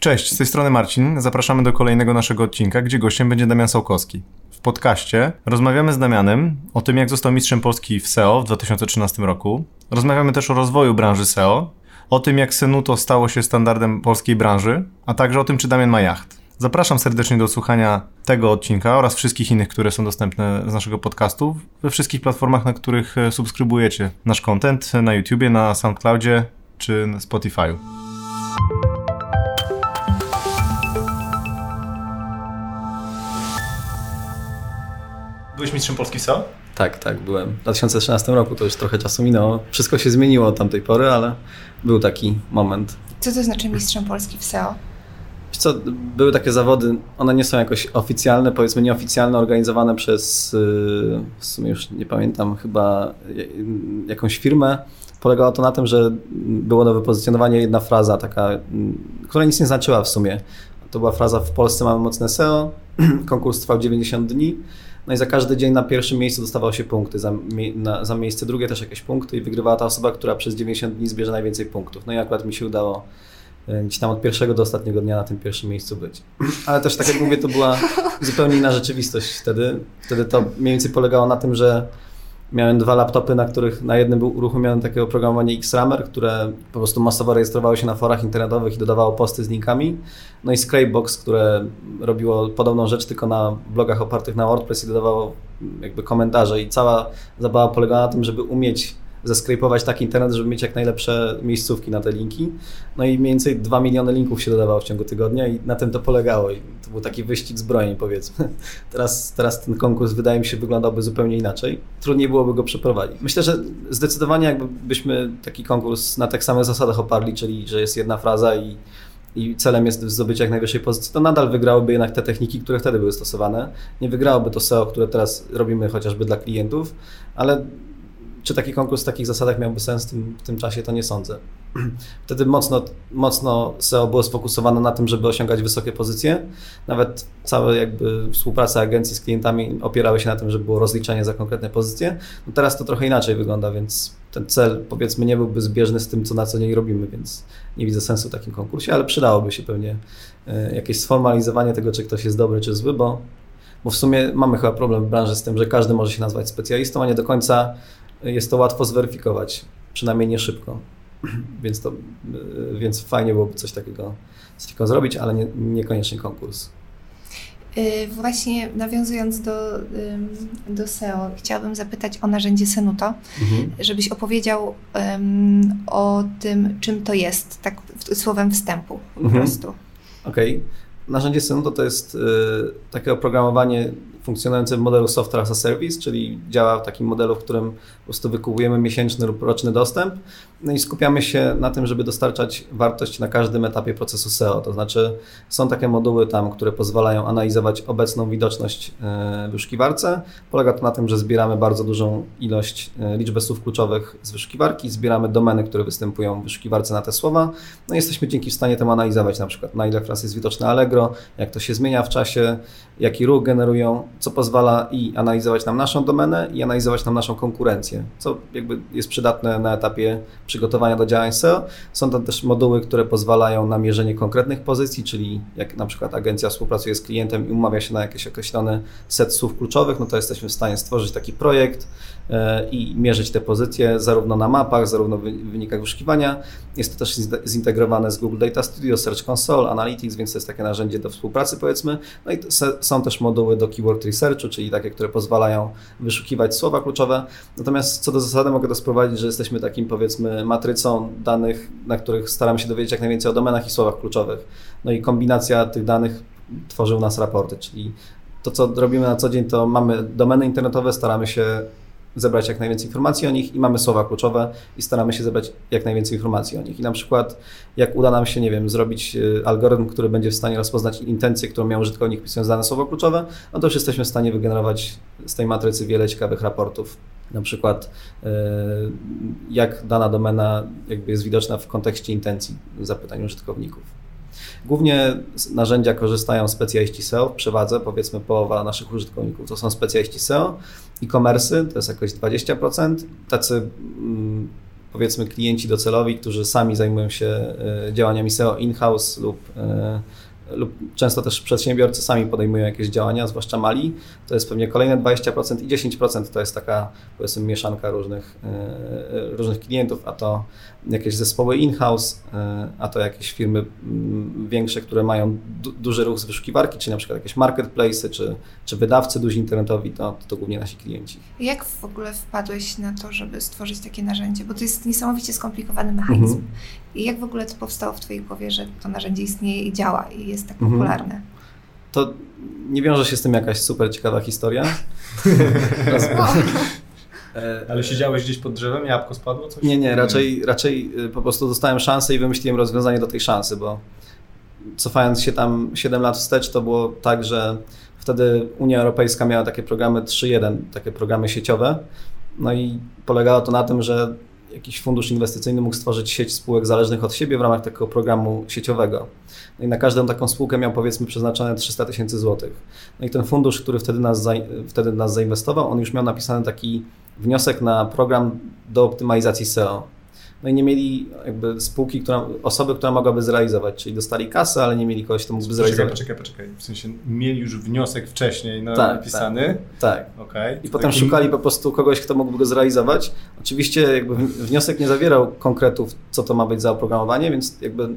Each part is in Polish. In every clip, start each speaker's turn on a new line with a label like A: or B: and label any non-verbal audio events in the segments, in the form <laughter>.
A: Cześć, z tej strony Marcin. Zapraszamy do kolejnego naszego odcinka, gdzie gościem będzie Damian Sołkowski. W podcaście rozmawiamy z Damianem o tym, jak został mistrzem Polski w SEO w 2013 roku. Rozmawiamy też o rozwoju branży SEO, o tym, jak Senuto stało się standardem polskiej branży, a także o tym, czy Damian ma jacht. Zapraszam serdecznie do słuchania tego odcinka oraz wszystkich innych, które są dostępne z naszego podcastu we wszystkich platformach, na których e, subskrybujecie nasz content, na YouTubie, na SoundCloudzie czy na Spotify'u. Byłeś mistrzem Polski w SEO?
B: Tak, tak, byłem. W 2013 roku to już trochę czasu minęło. Wszystko się zmieniło od tamtej pory, ale był taki moment.
C: Co to znaczy mistrzem Polski w SEO?
B: Wiesz co, były takie zawody, one nie są jakoś oficjalne, powiedzmy nieoficjalne, organizowane przez, yy, w sumie już nie pamiętam, chyba jakąś firmę. Polegało to na tym, że było do wypozycjonowania jedna fraza, taka, która nic nie znaczyła w sumie. To była fraza w Polsce mamy mocne SEO, <clears throat> konkurs trwał 90 dni no i za każdy dzień na pierwszym miejscu dostawał się punkty, za, na, za miejsce drugie też jakieś punkty i wygrywała ta osoba, która przez 90 dni zbierze najwięcej punktów. No i akurat mi się udało e, gdzieś tam od pierwszego do ostatniego dnia na tym pierwszym miejscu być. Ale też tak jak mówię, to była <laughs> zupełnie inna rzeczywistość wtedy. Wtedy to mniej więcej polegało na tym, że Miałem dwa laptopy, na których na jednym był uruchomione takie oprogramowanie Xrammer, które po prostu masowo rejestrowało się na forach internetowych i dodawało posty z linkami. No i Scrapebox, które robiło podobną rzecz tylko na blogach opartych na WordPress i dodawało jakby komentarze. I cała zabawa polegała na tym, żeby umieć zeskrypować taki internet, żeby mieć jak najlepsze miejscówki na te linki. No i mniej więcej 2 miliony linków się dodawało w ciągu tygodnia i na tym to polegało. I to był taki wyścig zbrojeń, powiedzmy. <laughs> Teraz, teraz ten konkurs wydaje mi się wyglądałby zupełnie inaczej. Trudniej byłoby go przeprowadzić. Myślę, że zdecydowanie jakbyśmy taki konkurs na tych samych zasadach oparli, czyli że jest jedna fraza i i celem jest zdobycie jak najwyższej pozycji, to nadal wygrałyby jednak te techniki, które wtedy były stosowane. Nie wygrałoby to SEO, które teraz robimy chociażby dla klientów, ale czy taki konkurs w takich zasadach miałby sens w tym, w tym czasie, to nie sądzę. <clears throat> Wtedy mocno, mocno SEO było sfokusowane na tym, żeby osiągać wysokie pozycje. Nawet całe jakby współpraca agencji z klientami opierały się na tym, żeby było rozliczenie za konkretne pozycje. No teraz to trochę inaczej wygląda, więc ten cel powiedzmy nie byłby zbieżny z tym, co na co dzień robimy, więc nie widzę sensu w takim konkursie, ale przydałoby się pewnie e, jakieś sformalizowanie tego, czy ktoś jest dobry, czy zły, bo bo w sumie mamy chyba problem w branży z tym, że każdy może się nazwać specjalistą, a nie do końca jest to łatwo zweryfikować, przynajmniej nie szybko. Więc, to, więc fajnie byłoby coś takiego, coś takiego zrobić, ale nie, niekoniecznie konkurs.
C: Y, właśnie nawiązując do, do SEO, chciałabym zapytać o narzędzie Senuto, mhm. żebyś opowiedział um, o tym, czym to jest, tak słowem wstępu po mhm. prostu.
B: Okej. Okay. Narzędzie Senuto to jest y, takie oprogramowanie funkcjonujący w modelu Software as a Service, czyli działa w takim modelu, w którym po prostu wykupujemy miesięczny lub roczny dostęp no i skupiamy się na tym, żeby dostarczać wartość na każdym etapie procesu SEO. To znaczy są takie moduły tam, które pozwalają analizować obecną widoczność e, w wyszukiwarce. Polega to na tym, że zbieramy bardzo dużą ilość, e, liczbę słów kluczowych z wyszukiwarki, zbieramy domeny, które występują w wyszukiwarce na te słowa. No i jesteśmy dzięki w stanie temu analizować na przykład na ile raz jest widoczne Allegro, jak to się zmienia w czasie, jaki ruch generują, co pozwala i analizować nam naszą domenę i analizować nam naszą konkurencję, co jakby jest przydatne na etapie przygotowania do działań SEO. Są tam też moduły, które pozwalają na mierzenie konkretnych pozycji, czyli jak na przykład agencja współpracuje z klientem i umawia się na jakiś określony set słów kluczowych, no to jesteśmy w stanie stworzyć taki projekt i mierzyć te pozycje zarówno na mapach, zarówno w wynikach wyszukiwania. Jest to też zintegrowane z Google Data Studio, Search Console, Analytics, więc to jest takie narzędzie do współpracy powiedzmy. No i są też moduły do keyword researchu, czyli takie, które pozwalają wyszukiwać słowa kluczowe. Natomiast co do zasady mogę to sprowadzić, że jesteśmy takim powiedzmy matrycą danych, na których staramy się dowiedzieć jak najwięcej o domenach i słowach kluczowych. No i kombinacja tych danych tworzy u nas raporty, czyli to, co robimy na co dzień, to mamy domeny internetowe, staramy się zebrać jak najwięcej informacji o nich i mamy słowa kluczowe i staramy się zebrać jak najwięcej informacji o nich. I na przykład jak uda nam się, nie wiem, zrobić e, algorytm, który będzie w stanie rozpoznać intencję, którą miał użytkownik pisując dane słowo kluczowe, no to już jesteśmy w stanie wygenerować z tej matrycy wiele ciekawych raportów. Na przykład e, jak dana domena jakby jest widoczna w kontekście intencji zapytań użytkowników. Głównie narzędzia korzystają specjaliści SEO w przewadze, powiedzmy połowa naszych użytkowników to są specjaliści SEO, e-commerce to jest jakoś 20%, tacy mm, powiedzmy klienci docelowi, którzy sami zajmują się e, działaniami SEO in-house lub e, lub często też przedsiębiorcy sami podejmują jakieś działania, zwłaszcza mali, to jest pewnie kolejne 20% i 10% to jest taka powiedzmy mieszanka różnych, e, różnych klientów, a to jakieś zespoły in-house, e, a to jakieś firmy większe, które mają du duży ruch z wyszukiwarki, czy na przykład jakieś marketplace, czy, czy wydawcy duzi internetowi, to, to głównie nasi klienci.
C: Jak w ogóle wpadłeś na to, żeby stworzyć takie narzędzie? Bo to jest niesamowicie skomplikowany mechanizm. Mhm. I jak w ogóle to powstało w Twojej głowie, że to narzędzie istnieje i działa i jest tak mhm. popularne?
B: To nie wiąże się z tym jakaś super ciekawa historia. <laughs>
A: E, Ale siedziałeś gdzieś pod drzewem, jabłko spadło? Coś?
B: Nie, nie, raczej, raczej y, po prostu dostałem szansę i wymyśliłem rozwiązanie do tej szansy, bo cofając się tam 7 lat wstecz, to było tak, że wtedy Unia Europejska miała takie programy 3.1, takie programy sieciowe. No i polegało to na tym, że jakiś fundusz inwestycyjny mógł stworzyć sieć spółek zależnych od siebie w ramach takiego programu sieciowego. No i na każdą taką spółkę miał powiedzmy przeznaczone 300 tysięcy złotych. No i ten fundusz, który wtedy nas, wtedy nas zainwestował, on już miał napisany taki wniosek na program do optymalizacji SEO. No i nie mieli jakby spółki, która, osoby, która mogłaby zrealizować, czyli dostali kasę, ale nie mieli kogoś, kto mógłby poczekaj, zrealizować.
A: Poczekaj, poczekaj, w sensie mieli już wniosek wcześniej no, tak, napisany?
B: Tak, tak. Okay. I potem szukali po prostu kogoś, kto mógłby go zrealizować. Oczywiście jakby wniosek nie zawierał konkretów, co to ma być za oprogramowanie, więc jakby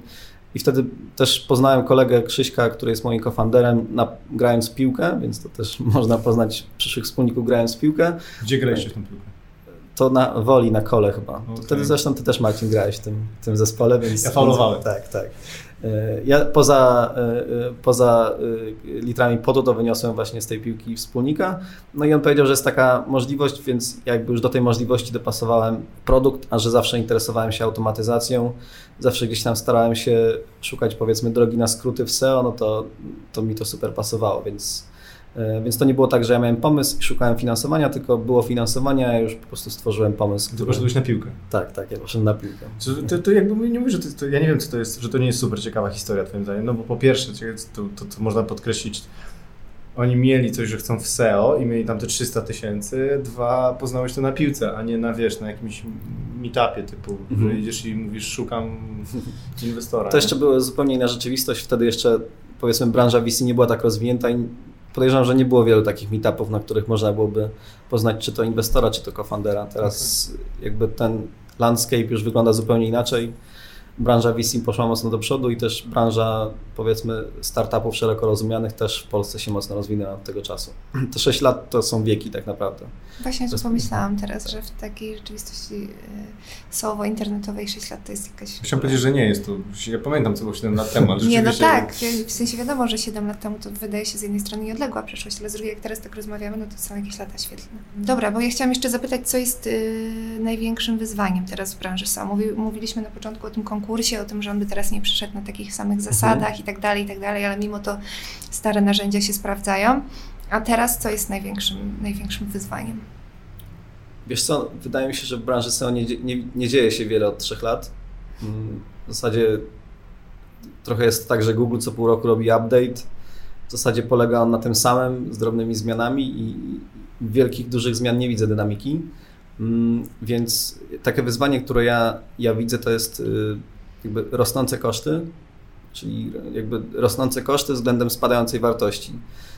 B: i wtedy też poznałem kolegę Krzyśka, który jest moim cofounderem, na, grając w piłkę, więc to też <laughs> można poznać przyszłych wspólników grając w piłkę.
A: Gdzie graliście w tę piłkę?
B: To na woli, na kole chyba. Okay. Wtedy zresztą ty też Marcin grałeś w tym, w tym zespole, więc...
A: Ja faulowałem.
B: Tak, tak. E, ja poza, e, e, poza litrami podu to wyniosłem właśnie z tej piłki wspólnika. No i on powiedział, że jest taka możliwość, więc jakby już do tej możliwości dopasowałem produkt, a że zawsze interesowałem się automatyzacją, zawsze gdzieś tam starałem się szukać powiedzmy drogi na skróty w SEO, no to, to mi to super pasowało, więc więc to nie było tak, że ja miałem pomysł i szukałem finansowania, tylko było finansowanie, a ja już po prostu stworzyłem pomysł.
A: Ty który... poszedłeś na piłkę.
B: Tak, tak, ja poszedłem na piłkę.
A: To, to, to jakby nie mówię, że to, to, ja nie wiem, co to jest, że to nie jest super ciekawa historia twoim zdaniem, no bo po pierwsze, to, to, to można podkreślić, oni mieli coś, że chcą w SEO i mieli tam te 300 tysięcy, dwa, poznałeś to na piłce, a nie na, wiesz, na jakimś meetupie typu, mhm. że idziesz i mówisz, szukam inwestora.
B: To jeszcze była zupełnie inna rzeczywistość, wtedy jeszcze powiedzmy branża VC nie była tak rozwinięta i podejrzewam, że nie było wielu takich meetupów, na których można byłoby poznać czy to inwestora, czy to co-foundera. Teraz okay. jakby ten landscape już wygląda zupełnie inaczej branża VC poszła mocno do przodu i też branża, powiedzmy, startupów szeroko rozumianych też w Polsce się mocno rozwinęła od tego czasu. <clears throat> Te 6 lat to są wieki tak naprawdę.
C: Właśnie to pomyślałam teraz, że w takiej rzeczywistości y, słowo-internetowej 6 lat to jest jakaś...
A: Chciałem powiedzieć, że nie jest to, ja pamiętam co było 7 lat temu, ale
C: Nie, no tak, w sensie wiadomo, że 7 lat temu to wydaje się z jednej strony nieodległa przeszłość, ale z drugiej jak teraz tak rozmawiamy, no to są jakieś lata świetlne. Dobra, bo ja chciałam jeszcze zapytać, co jest yy, największym wyzwaniem teraz w branży SEO? Mówi, mówiliśmy na początku o tym konkursie, konkursie, o tym, że on by teraz nie przyszedł na takich samych mhm. zasadach mhm. i tak dalej, i tak dalej, ale mimo to stare narzędzia się sprawdzają. A teraz co jest największym, największym wyzwaniem?
B: Wiesz co, wydaje mi się, że w branży SEO nie, nie, nie dzieje się wiele od trzech lat. Mm, w zasadzie trochę jest tak, że Google co pół roku robi update. W zasadzie polega on na tym samym, z drobnymi zmianami i wielkich, dużych zmian nie widzę dynamiki. Mm, więc takie wyzwanie, które ja, ja widzę, to jest y, jakby rosnące koszty, czyli jakby rosnące koszty względem spadającej wartości.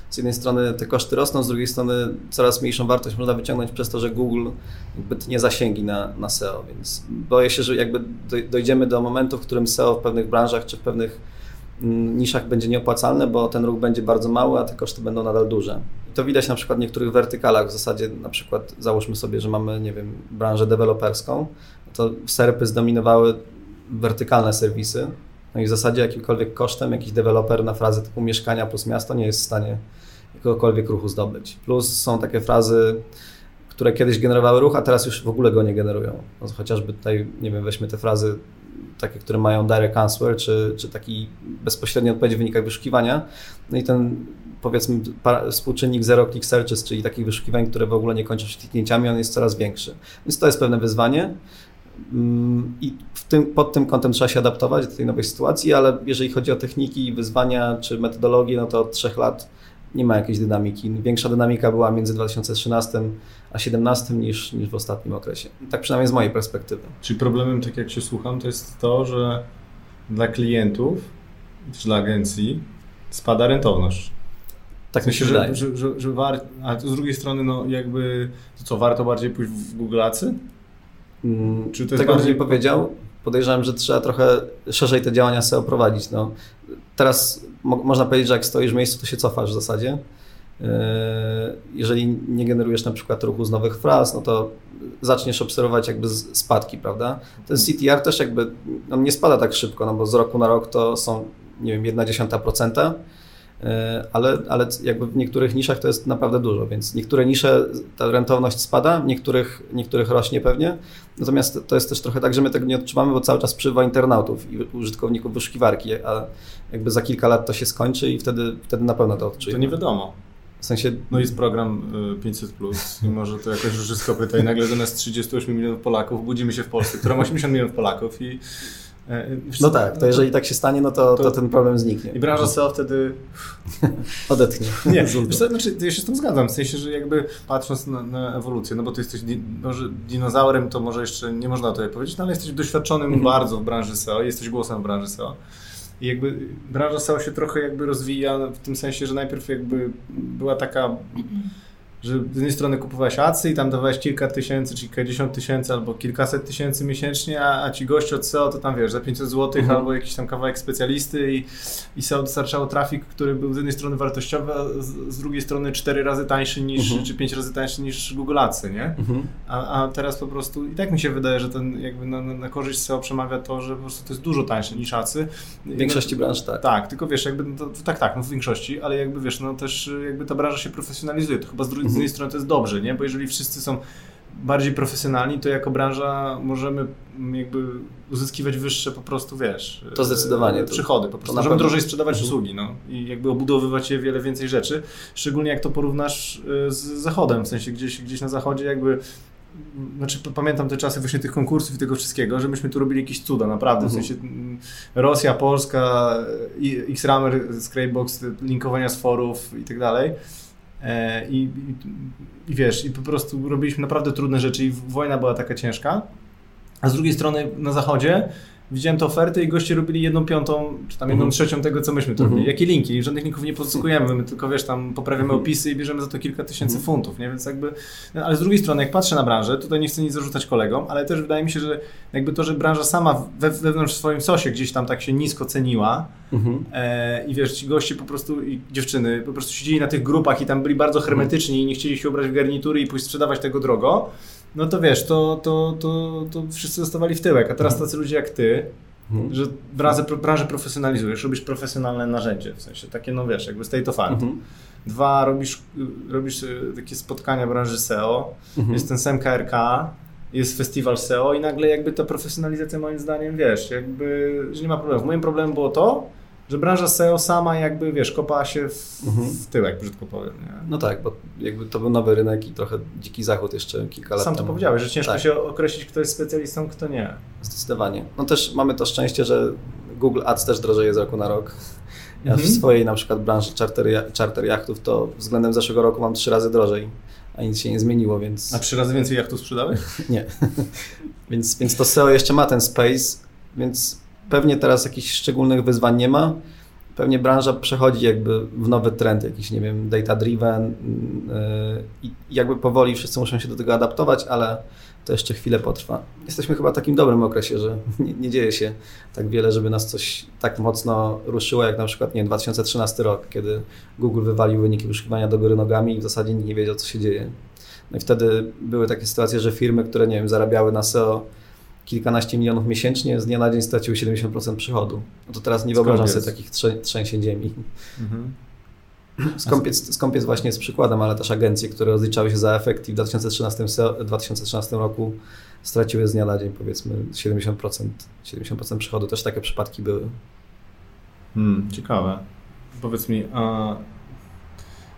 B: Z jednej strony te koszty rosną, z drugiej strony coraz mniejszą wartość można wyciągnąć przez to, że Google jakby nie zasięgi na, na SEO, więc boję się, że jakby dojdziemy do momentu, w którym SEO w pewnych branżach czy w pewnych mm, niszach będzie nieopłacalne, bo ten ruch będzie bardzo mały, a te koszty będą nadal duże. I to widać na przykład w niektórych wertykalach. W zasadzie na przykład załóżmy sobie, że mamy, nie wiem, branżę deweloperską, to serpy zdominowały wertykalne serwisy. No i w zasadzie jakimkolwiek kosztem jakiś deweloper na frazę typu mieszkania plus miasto nie jest w stanie jakiegokolwiek ruchu zdobyć. Plus są takie frazy, które kiedyś generowały ruch, a teraz już w ogóle go nie generują. No, chociażby tutaj, nie wiem, weźmy te frazy takie, które mają direct answer, czy, czy taki bezpośredni odpowiedź w wynikach wyszukiwania. No i ten powiedzmy współczynnik zero click searches, czyli takich wyszukiwań, które w ogóle nie kończą się kliknięciami, on jest coraz większy. Więc to jest pewne wyzwanie. Mm, I tym, pod tym kątem trzeba się adaptować do tej nowej sytuacji, ale jeżeli chodzi o techniki, wyzwania czy metodologię, no to od trzech lat nie ma jakiejś dynamiki. Większa dynamika była między 2013 a 2017 niż, niż w ostatnim okresie. Tak przynajmniej z mojej perspektywy.
A: Czyli problemem, tak jak się słucham, to jest to, że dla klientów czy dla agencji spada rentowność.
B: Tak
A: w sensie, że, że, że, że war... A z drugiej strony, no jakby, to co, warto bardziej pójść w Google'acy?
B: Hmm, Czy to Tego bardziej... nie powiedział. Podejrzewam, że trzeba trochę szerzej te działania SEO prowadzić. No. Teraz mo można powiedzieć, że jak stoisz w miejscu, to się cofasz w zasadzie. Yy, jeżeli nie generujesz na przykład ruchu z nowych fraz, no to zaczniesz obserwować jakby spadki, prawda? Ten CTR też jakby, on nie spada tak szybko, no bo z roku na rok to są, nie wiem, jedna dziesiąta procenta, E, ale, ale jakby w niektórych niszach to jest naprawdę dużo, więc niektóre nisze ta rentowność spada, niektórych, niektórych rośnie pewnie. Natomiast to jest też trochę tak, że my tego nie odczuwamy, bo cały czas przybywa internautów i użytkowników wyszukiwarki, a jakby za kilka lat to się skończy i wtedy, wtedy na pewno to odczujemy.
A: To nie wiadomo.
B: W sensie...
A: No jest program 500, plus, i może to jakoś wszystko pyta i nagle do nas 38 milionów Polaków, budzimy się w Polsce, która ma 80 milionów Polaków i
B: E, no tak, to jeżeli tak się stanie, no to, to, to ten problem zniknie.
A: I branża SEO wtedy <laughs>
B: odetchnie. <laughs>
A: Nie, wiesz, znaczy, ja się z tym zgadzam, w sensie, że jakby patrząc na, na ewolucję, no bo ty jesteś di może dinozaurem, to może jeszcze nie można to powiedzieć, no ale jesteś doświadczonym mhm. bardzo w branży SEO, jesteś głosem w branży SEO. I jakby branża SEO się trochę jakby rozwija w tym sensie, że najpierw jakby była taka że z jednej strony kupowałeś akcje i tam dawałeś kilka tysięcy, czy kilkadziesiąt tysięcy, albo kilkaset tysięcy miesięcznie, a, a ci goście od SEO to tam wiesz, za 500 zł mhm. albo jakiś tam kawałek specjalisty i, i SEO dostarczało trafik, który był z jednej strony wartościowy, a z, z drugiej strony cztery razy tańszy niż, mhm. czy pięć razy tańszy niż Google Adsy, nie? Mhm. A, a teraz po prostu i tak mi się wydaje, że ten jakby na, na korzyść SEO przemawia to, że po prostu to jest dużo tańsze niż Adsy.
B: W większości branż tak.
A: Tak, tylko wiesz, jakby, no to, tak, tak, no w większości, ale jakby wiesz, no też jakby ta branża się profesjonalizuje, to chyba z drugiej z jednej strony to jest dobrze, nie? Bo jeżeli wszyscy są bardziej profesjonalni, to jako branża możemy jakby uzyskiwać wyższe po prostu, wiesz...
B: To zdecydowanie.
A: Przychody po prostu. Możemy drożej sprzedawać mhm. usługi, no. I jakby obudowywać je wiele więcej rzeczy. Szczególnie jak to porównasz y, z Zachodem, w sensie gdzieś, gdzieś na Zachodzie jakby znaczy pamiętam te czasy właśnie tych konkursów i tego wszystkiego, że myśmy tu robili jakieś cuda, naprawdę. W mhm. sensie mm, Rosja, Polska, X-Rammer, Scrapebox, linkowania z forów i tak dalej. E, I, i, I, wiesz, i po prostu robiliśmy naprawdę trudne rzeczy i wojna była taka ciężka. A z drugiej strony na zachodzie widziałem te oferty i goście robili jedną piątą, czy tam jedną mhm. trzecią tego, co myśmy tu robili. Mhm. Jakie linki? Żadnych linków nie pozyskujemy, my tylko, wiesz, tam poprawiamy mhm. opisy i bierzemy za to kilka tysięcy funtów, nie? Więc jakby, no, ale z drugiej strony, jak patrzę na branżę, tutaj nie chcę nic zarzucać kolegom, ale też wydaje mi się, że jakby to, że branża sama we, wewnątrz swoim sosie gdzieś tam tak się nisko ceniła e, i wiesz, ci goście po prostu i dziewczyny po prostu siedzieli na tych grupach i tam byli bardzo hermetyczni i nie chcieli się ubrać w garnitury i pójść sprzedawać tego drogo, no to wiesz, to, to, to, to wszyscy zostawali w tyłek, a teraz mhm. tacy ludzie jak ty, mhm. że branżę, branżę profesjonalizujesz, robisz profesjonalne narzędzie, w sensie takie, no wiesz, jakby state of art. Mhm. Dwa, robisz, robisz e, takie spotkania branży SEO, mhm. jest ten SMKRK, jest festiwal SEO i nagle jakby ta profesjonalizacja moim zdaniem, wiesz, jakby, że nie ma problemu. Moim problemem było to, że branża SEO sama jakby, wiesz, kopała się w, mhm. w tyłek, brzydko powiem. Nie?
B: No tak, bo jakby to był nowy rynek i trochę dziki zachód jeszcze kilka lat
A: Sam temu. to powiedziałeś, że ciężko tak. się określić, kto jest specjalistą, kto nie.
B: Zdecydowanie. No też mamy to szczęście, że Google Ads też drożeje z roku na rok. Ja mhm. w swojej na przykład branży charter, charter jachtów to względem zeszłego roku mam trzy razy drożej, a nic się nie zmieniło, więc...
A: A trzy razy więcej jachtów sprzedałeś?
B: nie. <laughs> więc, więc to SEO jeszcze ma ten space, więc Pewnie teraz jakichś szczególnych wyzwań nie ma. Pewnie branża przechodzi jakby w nowy trend, jakiś, nie wiem, data-driven yy, i jakby powoli wszyscy muszą się do tego adaptować, ale to jeszcze chwilę potrwa. Jesteśmy chyba w takim dobrym okresie, że nie, nie, dzieje się tak wiele, żeby nas coś tak mocno ruszyło, jak na przykład, nie wiem, 2013 rok, kiedy Google wywalił wyniki wyszukiwania do góry nogami i w zasadzie nikt nie wiedział, co się dzieje. No i wtedy były takie sytuacje, że firmy, które, nie wiem, zarabiały na SEO kilkanaście milionów miesięcznie, z dnia na dzień straciły 70% przychodu. No to teraz nie wyobrażam sobie takich trzęsień ziemi. Mhm. Skąpiec, skąpiec właśnie jest przykładem, ale też agencje, które rozliczały się za efekt i w 2013, 2013 roku straciły z dnia na dzień powiedzmy 70%, 70% przychodu. Też takie przypadki były.
A: Hmm, ciekawe. Powiedz mi, a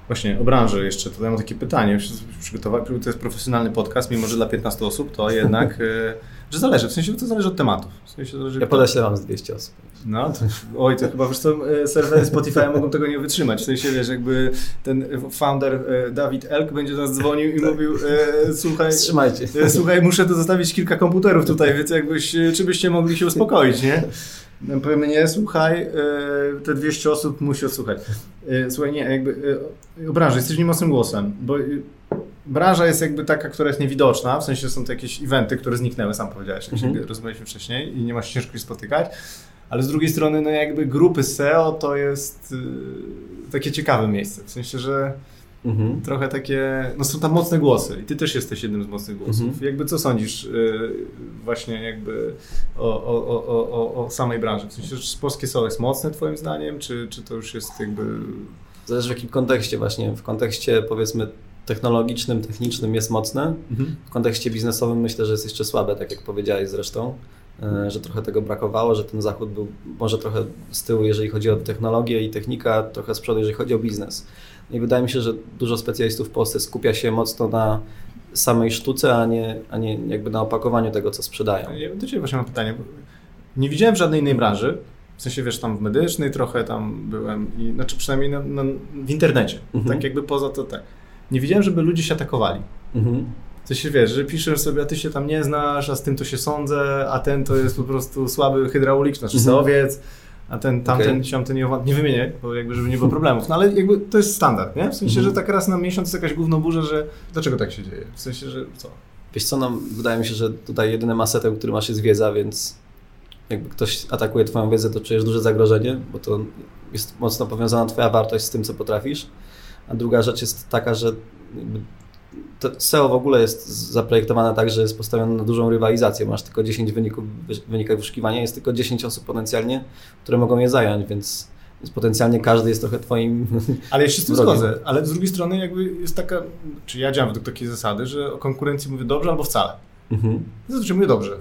A: Właśnie o branży jeszcze, tutaj mam takie pytanie, przygotowałem, to jest profesjonalny podcast, mimo że dla 15 osób, to jednak <laughs> Że zależy, w sensie to zależy od tematów. W sensie zależy,
B: ja podeślę wam z 200 osób.
A: No, to, oj, to chyba wiesz co, e, serwery Spotify mogą tego nie wytrzymać. W sensie, wiesz, jakby ten founder e, Dawid Elk będzie do nas dzwonił i tak. mówił, e, słuchaj,
B: Trzymajcie.
A: E, słuchaj, muszę tu zostawić kilka komputerów tutaj, więc jakbyś, czy byście mogli się uspokoić, nie? No, powiemy, nie, słuchaj, e, te 200 osób musi odsłuchać. E, słuchaj, nie, jakby e, branża, jesteś niemocnym głosem, bo branża jest jakby taka, która jest niewidoczna, w sensie są to jakieś eventy, które zniknęły, sam powiedziałeś, jak mhm. rozmawialiśmy wcześniej i nie ma się ciężko ich spotykać, ale z drugiej strony, no jakby grupy SEO to jest takie ciekawe miejsce, w sensie, że Mhm. Trochę takie, no są tam mocne głosy i ty też jesteś jednym z mocnych głosów. Mhm. Jakby co sądzisz y, właśnie jakby o, o, o, o, o samej branży? W sensie, że polskie SEO jest mocne twoim zdaniem, czy, czy to już jest jakby...
B: Zależy w jakim kontekście właśnie. W kontekście powiedzmy technologicznym, technicznym jest mocne. Mhm. W kontekście biznesowym myślę, że jest jeszcze słabe, tak jak powiedziałeś zresztą y, że trochę tego brakowało, że ten zachód był może trochę z tyłu, jeżeli chodzi o technologię i technika, trochę z przodu, jeżeli chodzi o biznes. I wydaje mi się, że dużo specjalistów w Polsce skupia się mocno na samej sztuce, a nie, a nie jakby na opakowaniu tego, co sprzedają.
A: Ja do Ciebie właśnie mam pytanie. Nie widziałem w żadnej innej branży, w sensie wiesz, tam w medycznej trochę tam byłem, i, znaczy przynajmniej na, na, w internecie, mhm. tak jakby poza to tak. Nie widziałem, żeby ludzie się atakowali. Mhm. W sensie wiesz, że piszesz sobie, a ty się tam nie znasz, a z tym to się sądzę, a ten to jest po prostu słaby hydraulik, znaczy mhm. A ten tamten, okay. tamten nie, nie wymienię, bo jakby żeby nie było problemów. No ale jakby to jest standard, nie? W sensie, że mhm. tak raz na miesiąc jest jakaś burza, że dlaczego tak się dzieje? W sensie, że co?
B: Wiesz co, no, wydaje mi się, że tutaj jedynym asetem, który masz jest wiedza, więc jakby ktoś atakuje twoją wiedzę, to czujesz duże zagrożenie, bo to jest mocno powiązana twoja wartość z tym, co potrafisz. A druga rzecz jest taka, że SEO w ogóle jest zaprojektowane tak, że jest postawione na dużą rywalizację. Masz tylko 10 wyników, wynikach wyszukiwania, jest tylko 10 osób potencjalnie, które mogą je zająć, więc, więc potencjalnie każdy jest trochę twoim. <laughs>
A: Ale ja się z tym zgodzę, ale z drugiej strony jakby jest taka, czy ja działam według takiej zasady, że o konkurencji mówię dobrze albo wcale. Mhm. Zazwyczaj mówię dobrze.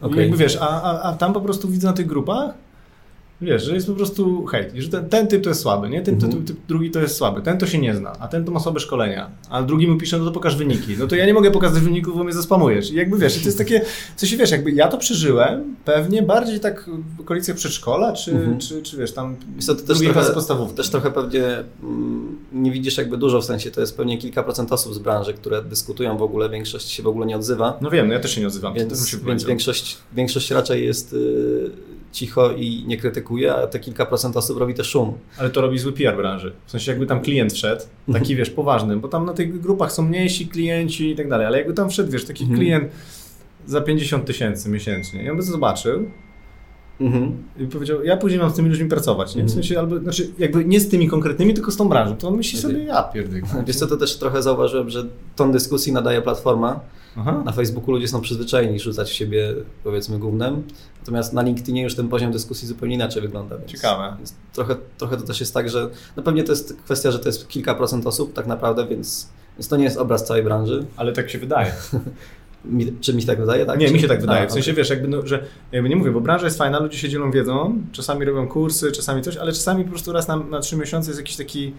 A: Okay. jakby wiesz, a, a, a tam po prostu widzę na tych grupach, Wiesz, że jest po prostu hejt, że ten, ten typ to jest słaby, nie? Ten mhm. typ, typ, drugi to jest słaby, ten to się nie zna, a ten to ma słabe szkolenia, a drugi mu pisze, no to pokaż wyniki. No to ja nie mogę pokazać wyników, bo mnie zaspamujesz. I jakby wiesz, to jest takie, co się wiesz, jakby ja to przeżyłem, pewnie bardziej tak w okolicach przedszkola, czy, mhm. czy, czy wiesz, tam
B: to też trochę, podstawówki. Też trochę pewnie mm, nie widzisz jakby dużo, w sensie to jest pewnie kilka procent osób z branży, które dyskutują w ogóle, większość się w ogóle nie odzywa.
A: No wiem, no ja też się nie odzywam.
B: Więc, więc większość, większość raczej jest... Yy, cicho i nie krytykuje, a te kilka procent osób robi też szum.
A: Ale to robi zły PR branży. W sensie jakby tam klient wszedł, taki mhm. wiesz, poważny, bo tam na tych grupach są mniejsi klienci i tak dalej, ale jakby tam wszedł, wiesz, taki mhm. klient za 50 tysięcy miesięcznie i on by zobaczył, Mhm. I powiedział, ja później mam z tymi ludźmi pracować, nie? W sensie, albo, znaczy, jakby nie z tymi konkretnymi, tylko z tą branżą. To on myśli sobie, ja pierdolę.
B: Wiesz co, to też trochę zauważyłem, że ton dyskusji nadaje platforma. Aha. Na Facebooku ludzie są przyzwyczajeni rzucać w siebie, powiedzmy, głównym. Natomiast na LinkedInie już ten poziom dyskusji zupełnie inaczej wygląda. Więc,
A: Ciekawe.
B: Więc trochę, trochę to też jest tak, że no pewnie to jest kwestia, że to jest kilka procent osób tak naprawdę, więc, więc to nie jest obraz całej branży.
A: Ale tak się wydaje. <laughs>
B: Mi, czy mi się tak wydaje? Tak?
A: Nie, mi się tak wydaje. A, w sensie okay. wiesz, jakby, no, że jakby nie mówię, bo branża jest fajna, ludzie się dzielą wiedzą, czasami robią kursy, czasami coś, ale czasami po prostu raz na, na trzy miesiące jest jakiś taki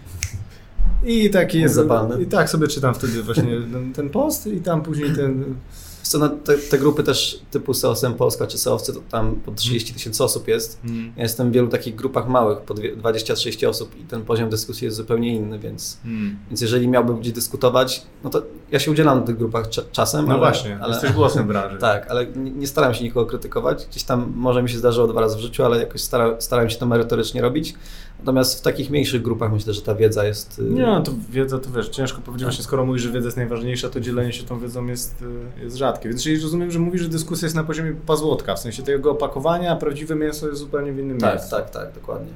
A: i taki jest.
B: Zapalny.
A: I tak sobie czytam wtedy właśnie ten post i tam później ten
B: co, no, te, te, grupy też typu SEOSem Polska czy SEOwcy, to tam po 30 tysięcy osób jest. Mm. Ja jestem w wielu takich grupach małych, po 20-30 osób i ten poziom dyskusji jest zupełnie inny, więc, mm. więc jeżeli miałbym gdzieś dyskutować, no to ja się udzielam w tych grupach czasem.
A: No ale, właśnie, ale, jesteś głosem branży. <laughs>
B: tak, ale nie, nie, staram się nikogo krytykować. Gdzieś tam może mi się zdarzyło dwa razy w życiu, ale jakoś stara, starałem się to merytorycznie robić. Natomiast w takich mniejszych grupach myślę, że ta wiedza jest...
A: Y, nie, no to wiedza to wiesz, ciężko powiedzieć, właśnie skoro mówisz, że wiedza jest najważniejsza, to dzielenie się tą wiedzą jest, y, jest rzadkie. Więc jeżeli rozumiem, że mówisz, że dyskusja jest na poziomie pazłotka, w sensie tego opakowania, a prawdziwe mięso jest zupełnie w innym
B: tak,
A: miejscu.
B: Tak, tak, tak, dokładnie.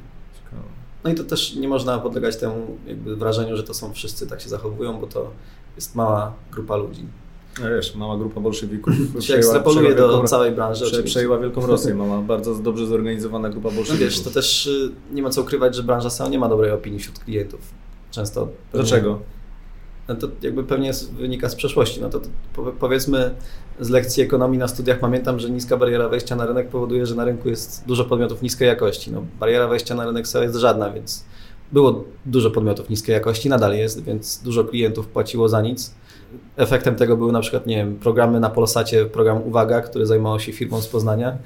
B: No i to też nie można podlegać temu jakby wrażeniu, że to są wszyscy tak się zachowują, bo to jest mała grupa ludzi.
A: No wiesz, mała grupa bolszewików <laughs>
B: się ekstrapoluje do wielką, całej branży.
A: Prze, przejęła Wielką <laughs> Rosję, mama bardzo dobrze zorganizowana grupa bolszewików.
B: No wiesz, to też y, nie ma co ukrywać, że branża SEO nie ma dobrej opinii wśród klientów. Często.
A: Dlaczego?
B: No to jakby pewnie wynika z przeszłości. No to, to powiedzmy z lekcji ekonomii na studiach pamiętam, że niska bariera wejścia na rynek powoduje, że na rynku jest dużo podmiotów niskiej jakości. No, bariera wejścia na rynek SEO jest żadna, więc było dużo podmiotów niskiej jakości, nadal jest, więc dużo klientów płaciło za nic efektem tego były na przykład, nie wiem, programy na Polsacie, program Uwaga, który zajmował się firmą z Poznania.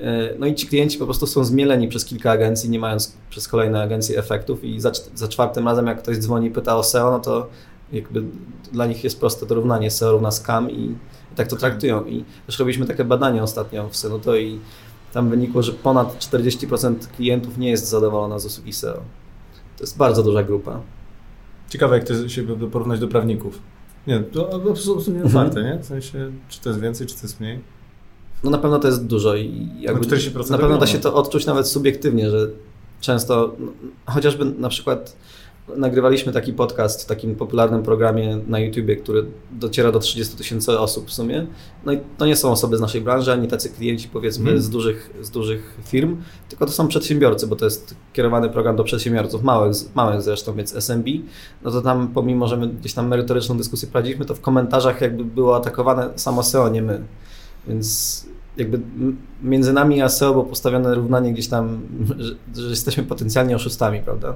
B: E, no i ci klienci po prostu są zmieleni przez kilka agencji, nie mając przez kolejne agencje efektów i za, za czwartym razem jak ktoś dzwoni i pyta o SEO, no to jakby dla nich jest proste dorównanie SEO równa scam i, i tak to traktują. I też robiliśmy takie badanie ostatnio w Senuto i tam wynikło, że ponad 40% klientów nie jest zadowolona z usługi SEO. To jest bardzo duża grupa.
A: Ciekawe, jak to się porównać do prawników. Nie, to absolutnie otwarte, nie? W sensie, czy to jest więcej, czy to jest mniej?
B: No na pewno to jest dużo i jakby no na pewno da się to odczuć nawet subiektywnie, że często, no, chociażby na przykład nagrywaliśmy taki podcast w takim popularnym programie na YouTubie, który dociera do 30 tysięcy osób w sumie. No i to nie są osoby z naszej branży, ani tacy klienci powiedzmy mm. z, dużych, z dużych firm, tylko to są przedsiębiorcy, bo to jest kierowany program do przedsiębiorców małych, małych zresztą, więc SMB. No to tam pomimo, że my gdzieś tam merytoryczną dyskusję prowadziliśmy, to w komentarzach jakby było atakowane samo SEO, nie my. Więc jakby między nami a SEO było postawione równanie gdzieś tam, <laughs> że, że jesteśmy potencjalnie oszustami, prawda?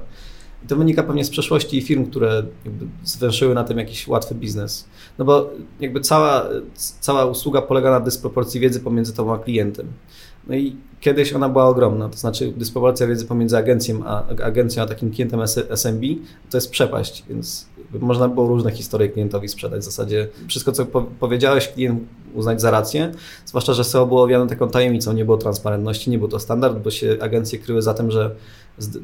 B: I to wynika pewnie z przeszłości firm, które jakby zwęszyły na tym jakiś łatwy biznes. No bo jakby cała, cała usługa polega na dysproporcji wiedzy pomiędzy tobą a klientem. No i kiedyś ona była ogromna, to znaczy dysproporcja wiedzy pomiędzy agencją a, agencją a takim klientem SMB to jest przepaść, więc można było różne historie klientowi sprzedać. W zasadzie wszystko, co po powiedziałeś, klient uznać za rację, zwłaszcza, że SEO było owiane taką tajemnicą, nie było transparentności, nie był to standard, bo się agencje kryły za tym, że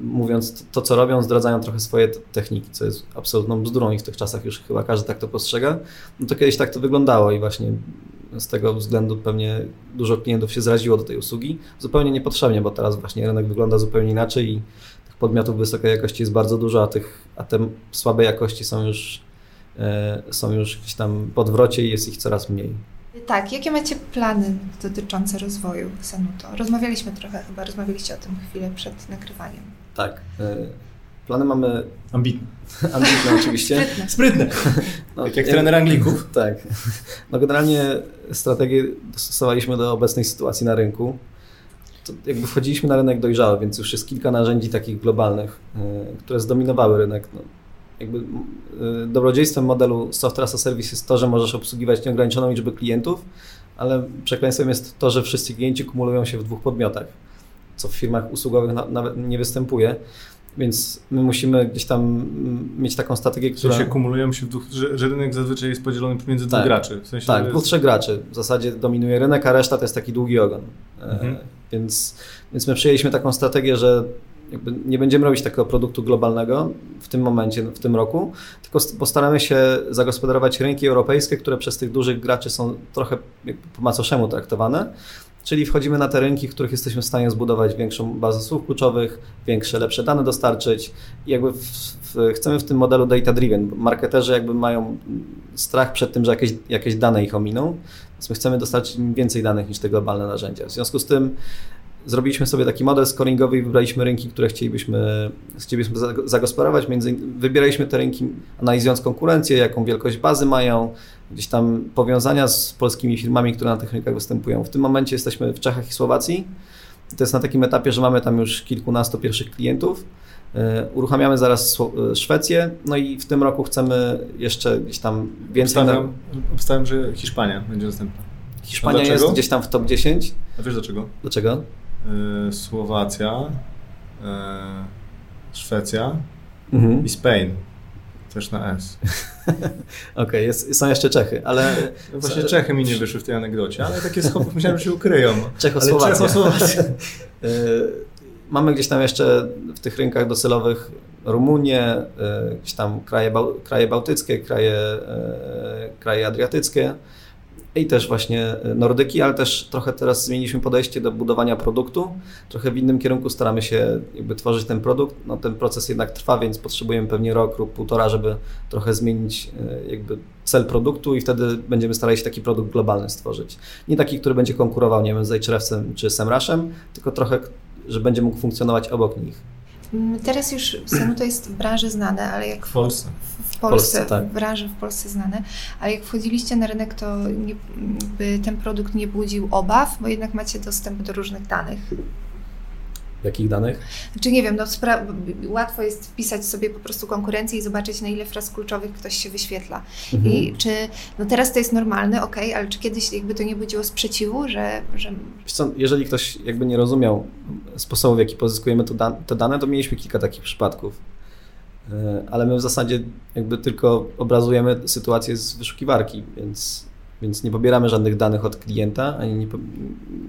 B: mówiąc to, co robią, zdradzają trochę swoje techniki, co jest absolutną bzdurą i w tych czasach już chyba każdy tak to postrzega. No to kiedyś tak to wyglądało i właśnie z tego względu pewnie dużo klientów się zraziło do tej usługi. Zupełnie niepotrzebnie, bo teraz właśnie rynek wygląda zupełnie inaczej i tych podmiotów wysokiej jakości jest bardzo dużo, a, tych, a te słabej jakości są już, e, są już gdzieś tam w odwrocie i jest ich coraz mniej.
C: Tak, jakie macie plany dotyczące rozwoju Sanuto? Rozmawialiśmy trochę, chyba rozmawialiście o tym chwilę przed nagrywaniem.
B: Tak. E, plany mamy...
A: Ambitne. <laughs>
B: Ambitne oczywiście.
C: Sprytne.
A: Sprytne. <laughs> No, tak jak trener Anglików. <laughs>
B: Tak. No generalnie strategię dostosowaliśmy do obecnej sytuacji na rynku. To jakby wchodziliśmy na rynek dojrzały, więc już jest kilka narzędzi takich globalnych, e, które zdominowały rynek. No, jakby y, dobrodziejstwem modelu software as a service jest to, że możesz obsługiwać nieograniczoną liczbę klientów, ale przekleństwem jest to, że wszyscy klienci kumulują się w dwóch podmiotach, co w firmach usługowych nawet nie występuje. Więc my musimy gdzieś tam mieć taką strategię, która...
A: Sensie kumulują się w dwóch, że, że rynek zazwyczaj jest podzielony pomiędzy dwóch tak, graczy. W sensie
B: tak, jest... dwóch, trzech graczy. W zasadzie dominuje rynek, a reszta to jest taki długi ogon. E, mhm. Więc, więc my przyjęliśmy taką strategię, że nie będziemy robić takiego produktu globalnego w tym momencie, w tym roku, tylko postaramy się zagospodarować rynki europejskie, które przez tych dużych graczy są trochę po macoszemu traktowane. Czyli wchodzimy na te rynki, w których jesteśmy w stanie zbudować większą bazę słów kluczowych, większe, lepsze dane dostarczyć. I jakby w, w, chcemy w tym modelu data-driven. Marketerzy jakby mają strach przed tym, że jakieś, jakieś dane ich ominą, więc my chcemy dostarczyć im więcej danych niż te globalne narzędzia. W związku z tym zrobiliśmy sobie taki model scoringowy i wybraliśmy rynki, które chcielibyśmy, chcielibyśmy zagospodarować. Między, wybieraliśmy te rynki analizując konkurencję, jaką wielkość bazy mają, gdzieś tam powiązania z polskimi firmami, które na tych rynkach występują. W tym momencie jesteśmy w Czechach i Słowacji. To jest na takim etapie, że mamy tam już kilkunastu pierwszych klientów. E, uruchamiamy zaraz e, Szwecję, no i w tym roku chcemy jeszcze gdzieś tam więcej.
A: Obstawiam, obstawiam że Hiszpania będzie następna.
B: Hiszpania jest gdzieś tam w top 10.
A: A wiesz dlaczego?
B: Dlaczego?
A: Y, Słowacja, y, Szwecja mhm. i Spain. Też na S. <laughs>
B: Okej, okay, są jeszcze Czechy, ale...
A: No właśnie Czechy mi nie wyszły w tej anegdocie, ale takie schopy <laughs> myślałem, że się ukryją.
B: Czechosłowacja. Czechosłowacja. <laughs> Y, mamy gdzieś tam jeszcze w tych rynkach docelowych Rumunię, gdzieś tam kraje, kraje bałtyckie, kraje, kraje adriatyckie i też właśnie e, Nordyki, ale też trochę teraz zmieniliśmy podejście do budowania produktu. Trochę w innym kierunku staramy się jakby tworzyć ten produkt. No, ten proces jednak trwa, więc potrzebujemy pewnie rok lub półtora, żeby trochę zmienić e, jakby cel produktu i wtedy będziemy starali się taki produkt globalny stworzyć. Nie taki, który będzie konkurował, nie wiem, z Ahrefsem czy Semrashem, tylko trochę, że będzie mógł funkcjonować obok nich.
C: Mm, teraz już to jest w branży znane, ale jak
A: w Polsce,
C: w, w Polsce, Polsce tak. w branży w Polsce znane, ale jak wchodziliście na rynek, to nie, ten produkt nie budził obaw, bo jednak macie dostęp do różnych danych.
B: Jakich danych?
C: Znaczy nie wiem, no łatwo jest wpisać sobie po prostu konkurencję i zobaczyć na ile fraz kluczowych ktoś się wyświetla. Mhm. I czy, no teraz to jest normalne, ok, ale czy kiedyś jakby to nie budziło sprzeciwu, że... że...
B: Co, jeżeli ktoś jakby nie rozumiał sposobu, w jaki pozyskujemy te dane, to mieliśmy kilka takich przypadków. E, ale my w zasadzie jakby tylko obrazujemy sytuację z wyszukiwarki, więc więc nie pobieramy żadnych danych od klienta, ani nie,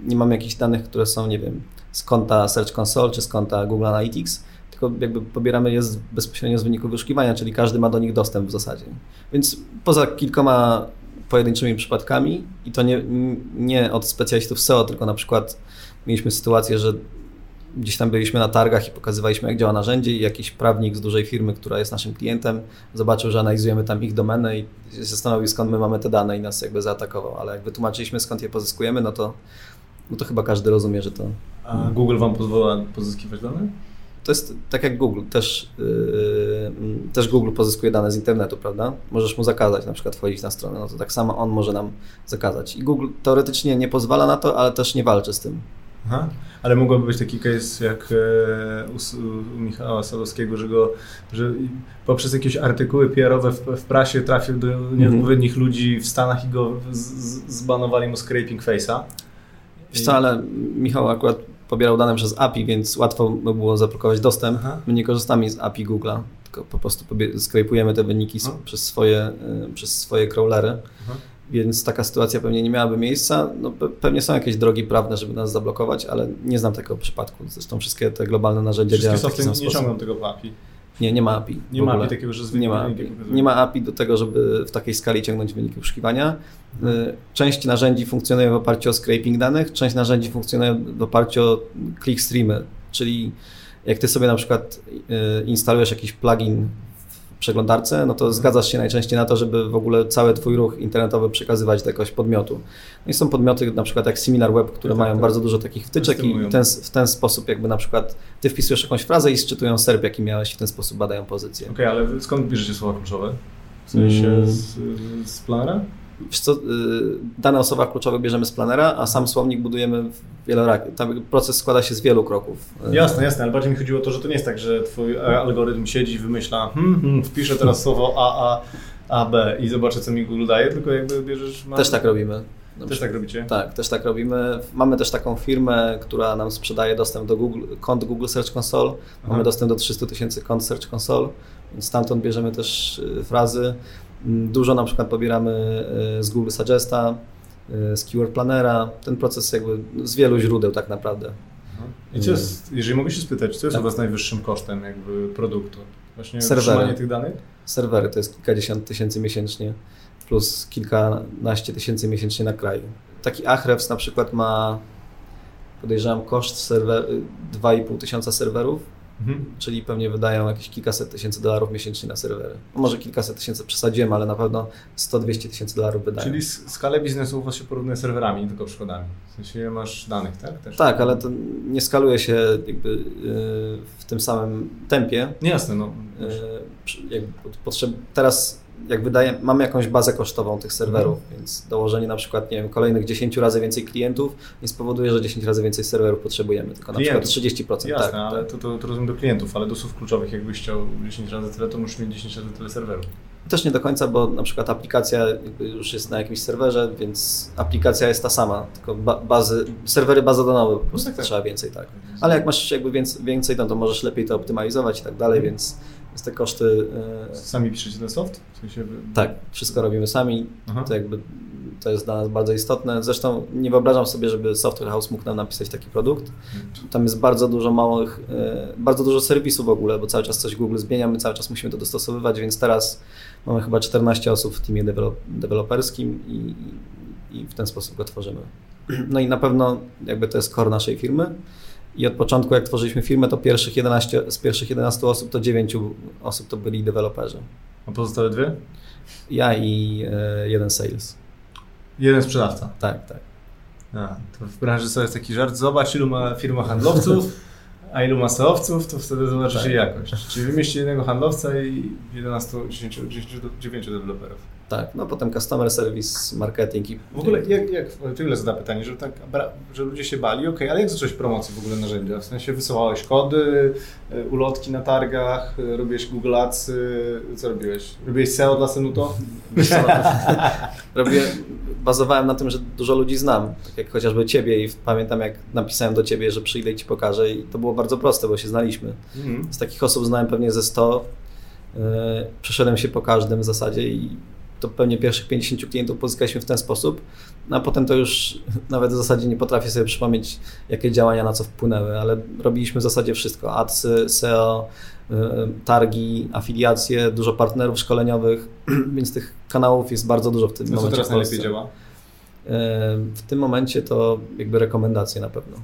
B: nie mamy jakichś danych, które są, nie wiem, z konta Search Console czy z konta Google Analytics, tylko jakby pobieramy je z, bezpośrednio z wyniku wyszukiwania, czyli każdy ma do nich dostęp w zasadzie. Więc poza kilkoma pojedynczymi przypadkami i to nie, nie od specjalistów SEO, tylko na przykład mieliśmy sytuację, że gdzieś tam byliśmy na targach i pokazywaliśmy, jak działa narzędzie i jakiś prawnik z dużej firmy, która jest naszym klientem, zobaczył, że analizujemy tam ich domenę i zastanowił, skąd my mamy te dane i nas jakby zaatakował. Ale jak wytłumaczyliśmy, skąd je pozyskujemy, no to, no to chyba każdy rozumie, że to...
A: A Google Wam pozwala pozyskiwać dane?
B: To jest tak jak Google, też, yy, też Google pozyskuje dane z internetu, prawda? Możesz mu zakazać na przykład wchodzić na stronę, no to tak samo on może nam zakazać. I Google teoretycznie nie pozwala na to, ale też nie walczy z tym.
A: Aha. Ale mogłoby być taki case jak e, u, u Michała Sadowskiego, że, go, że poprzez jakieś artykuły PR-owe w, w prasie trafił do nieodpowiednich mhm. ludzi w Stanach i go z, z, zbanowali mu scraping face'a.
B: Wiesz co, ale Michał akurat pobierał dane przez API, więc łatwo by było zablokować dostęp. Aha. My nie korzystamy z API Google'a, tylko po prostu skrajpujemy te wyniki przez swoje, e, przez swoje crawlery. Aha więc taka sytuacja pewnie nie miałaby miejsca. No, pewnie są jakieś drogi prawne, żeby nas zablokować, ale nie znam takiego przypadku. Zresztą wszystkie te globalne narzędzia
A: działają w taki sam nie ciągną tego w API.
B: Nie, nie ma API.
A: Nie ma API takiego, że
B: nie ma, API. nie ma API do tego, żeby w takiej skali ciągnąć wyniki wyszukiwania. Mhm. Część narzędzi funkcjonuje w oparciu o scraping danych, część narzędzi funkcjonuje w oparciu o clickstreamy, czyli jak ty sobie na przykład y, instalujesz jakiś plugin przeglądarce, no to zgadzasz się najczęściej na to, żeby w ogóle cały Twój ruch internetowy przekazywać do jakiegoś podmiotu. No i są podmioty na przykład jak SimilarWeb, które tak, mają tak. bardzo dużo takich wtyczek i w ten, w ten sposób jakby na przykład Ty wpisujesz jakąś frazę i sczytują serb, jaki miałeś i w ten sposób badają pozycję.
A: Okej, okay, ale skąd bierzecie słowa kluczowe? W sensie mm. z, z planera?
B: Co, y, dane o osobach kluczowych bierzemy z planera, a sam słownik budujemy wielorakie. Tam proces składa się z wielu kroków.
A: Jasne, jasne, ale bardziej mi chodziło o to, że to nie jest tak, że twój algorytm siedzi i wymyśla, hmm, hmm, wpiszę teraz słowo A, A, A, B i zobaczę, co mi Google daje, tylko jakby bierzesz...
B: Też tak robimy.
A: Też tak robicie?
B: Tak, też tak robimy. Mamy też taką firmę, która nam sprzedaje dostęp do Google, kont Google Search Console. Aha. Mamy dostęp do 300 tysięcy kont Search Console, więc stamtąd bierzemy też y, frazy. Dużo na przykład pobieramy e, z Google Suggesta, e, z Keyword Plannera. Ten proces jakby z wielu źródeł tak naprawdę.
A: I co jest, jeżeli mogę się spytać, co jest tak. u Was najwyższym kosztem jakby produktu? Właśnie Serwery. tych danych?
B: Serwery to jest kilkadziesiąt tysięcy miesięcznie plus kilkanaście tysięcy miesięcznie na kraju. Taki Ahrefs na przykład ma podejrzewam koszt serwer, 2,5 tysiąca serwerów Mhm. Czyli pewnie wydają jakieś kilkaset tysięcy dolarów miesięcznie na serwery. Może kilkaset tysięcy przesadziłem, ale na pewno 100-200 tysięcy dolarów wydają.
A: Czyli skalę biznesu u Was się porównuje z serwerami, nie tylko przychodami. W sensie masz danych, tak? Też
B: tak, ale to nie skaluje się jakby y, w tym samym tempie.
A: Jasne, no.
B: Y, potrzeb... Teraz jak wydaje, mamy jakąś bazę kosztową tych serwerów, mhm. więc dołożenie na przykład, nie wiem, kolejnych 10 razy więcej klientów nie spowoduje, że 10 razy więcej serwerów potrzebujemy, tylko klientów. na przykład 30%.
A: Jasne,
B: tak,
A: ale tak. To, to, to rozumiem do klientów, ale do słów kluczowych, jakbyś chciał 10 razy tyle, to musisz mieć 10 razy tyle serwerów.
B: Też nie do końca, bo na przykład aplikacja już jest na jakimś serwerze, więc aplikacja jest ta sama, tylko bazy, serwery bazodonowe po prostu no tak, tak. trzeba więcej, tak. Ale jak masz jakby więcej, więcej no to możesz lepiej to optymalizować i tak dalej, więc więc te koszty...
A: E, sami piszecie ten soft? W sensie...
B: Tak, wszystko robimy sami. To, jakby, to jest dla nas bardzo istotne. Zresztą nie wyobrażam sobie, żeby Software House mógł nam napisać taki produkt. Tam jest bardzo dużo małych, e, bardzo dużo serwisów w ogóle, bo cały czas coś Google zmienia, my cały czas musimy to dostosowywać, więc teraz mamy chyba 14 osób w teamie deweloperskim i, i w ten sposób go tworzymy. No i na pewno jakby to jest core naszej firmy. I od początku, jak tworzyliśmy firmę, to pierwszych 11, z pierwszych 11 osób to 9 osób to byli deweloperzy.
A: A pozostałe dwie?
B: Ja i e, jeden sales.
A: Jeden sprzedawca?
B: Tak, tak.
A: A, to w branży to jest taki żart, zobacz ilu ma firma handlowców, a ilu ma seowców, to wtedy zobaczysz tak. jakość. Czyli wymieści jednego handlowca i 11, 10, 10, 9 deweloperów.
B: Tak, no potem customer service, marketing i...
A: W ogóle jak, jak tyle zada pytanie, że, tak, że ludzie się bali, ok, ale jak zacząłeś promocję w ogóle narzędzia? W sensie wysyłałeś kody, e, ulotki na targach, e, robiłeś Google Ads, co robiłeś? Robiłeś SEO dla Senuto? <laughs>
B: Robię, bazowałem na tym, że dużo ludzi znam, tak jak chociażby Ciebie i pamiętam jak napisałem do Ciebie, że przyjdę i Ci pokażę i to było bardzo proste, bo się znaliśmy. Mhm. Z takich osób znałem pewnie ze 100, yy, przeszedłem się po każdym w zasadzie i to pewnie pierwszych 50 klientów pozyskaliśmy w ten sposób, no a potem to już nawet w zasadzie nie potrafię sobie przypomnieć, jakie działania na co wpłynęły, ale robiliśmy w zasadzie wszystko, adsy, SEO, y, targi, afiliacje, dużo partnerów szkoleniowych, <clears throat> więc tych kanałów jest bardzo dużo w tym
A: no
B: momencie.
A: Co teraz najlepiej działa?
B: Y, w tym momencie to jakby rekomendacje na pewno.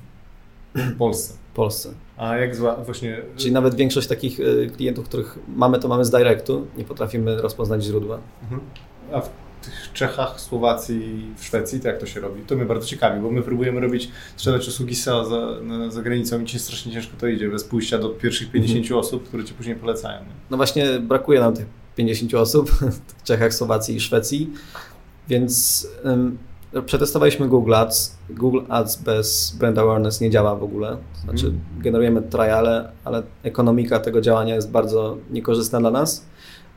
A: W Polsce.
B: W Polsce.
A: A jak zła, właśnie...
B: Czyli nawet większość takich y, klientów, których mamy, to mamy z directu, nie potrafimy rozpoznać źródła. Mhm.
A: A w tych Czechach, Słowacji, w Szwecji, to jak to się robi? To mnie bardzo ciekawi, bo my próbujemy robić, sprzedać usługi SEO za, za granicą i ci strasznie ciężko to idzie, bez pójścia do pierwszych 50 mhm. osób, które ci później polecają. Nie?
B: No właśnie brakuje nam tych 50 osób <laughs> w Czechach, Słowacji i Szwecji, więc Przetestowaliśmy Google Ads. Google Ads bez brand awareness nie działa w ogóle. Znaczy, mm. generujemy triale, ale ekonomika tego działania jest bardzo niekorzystna dla nas.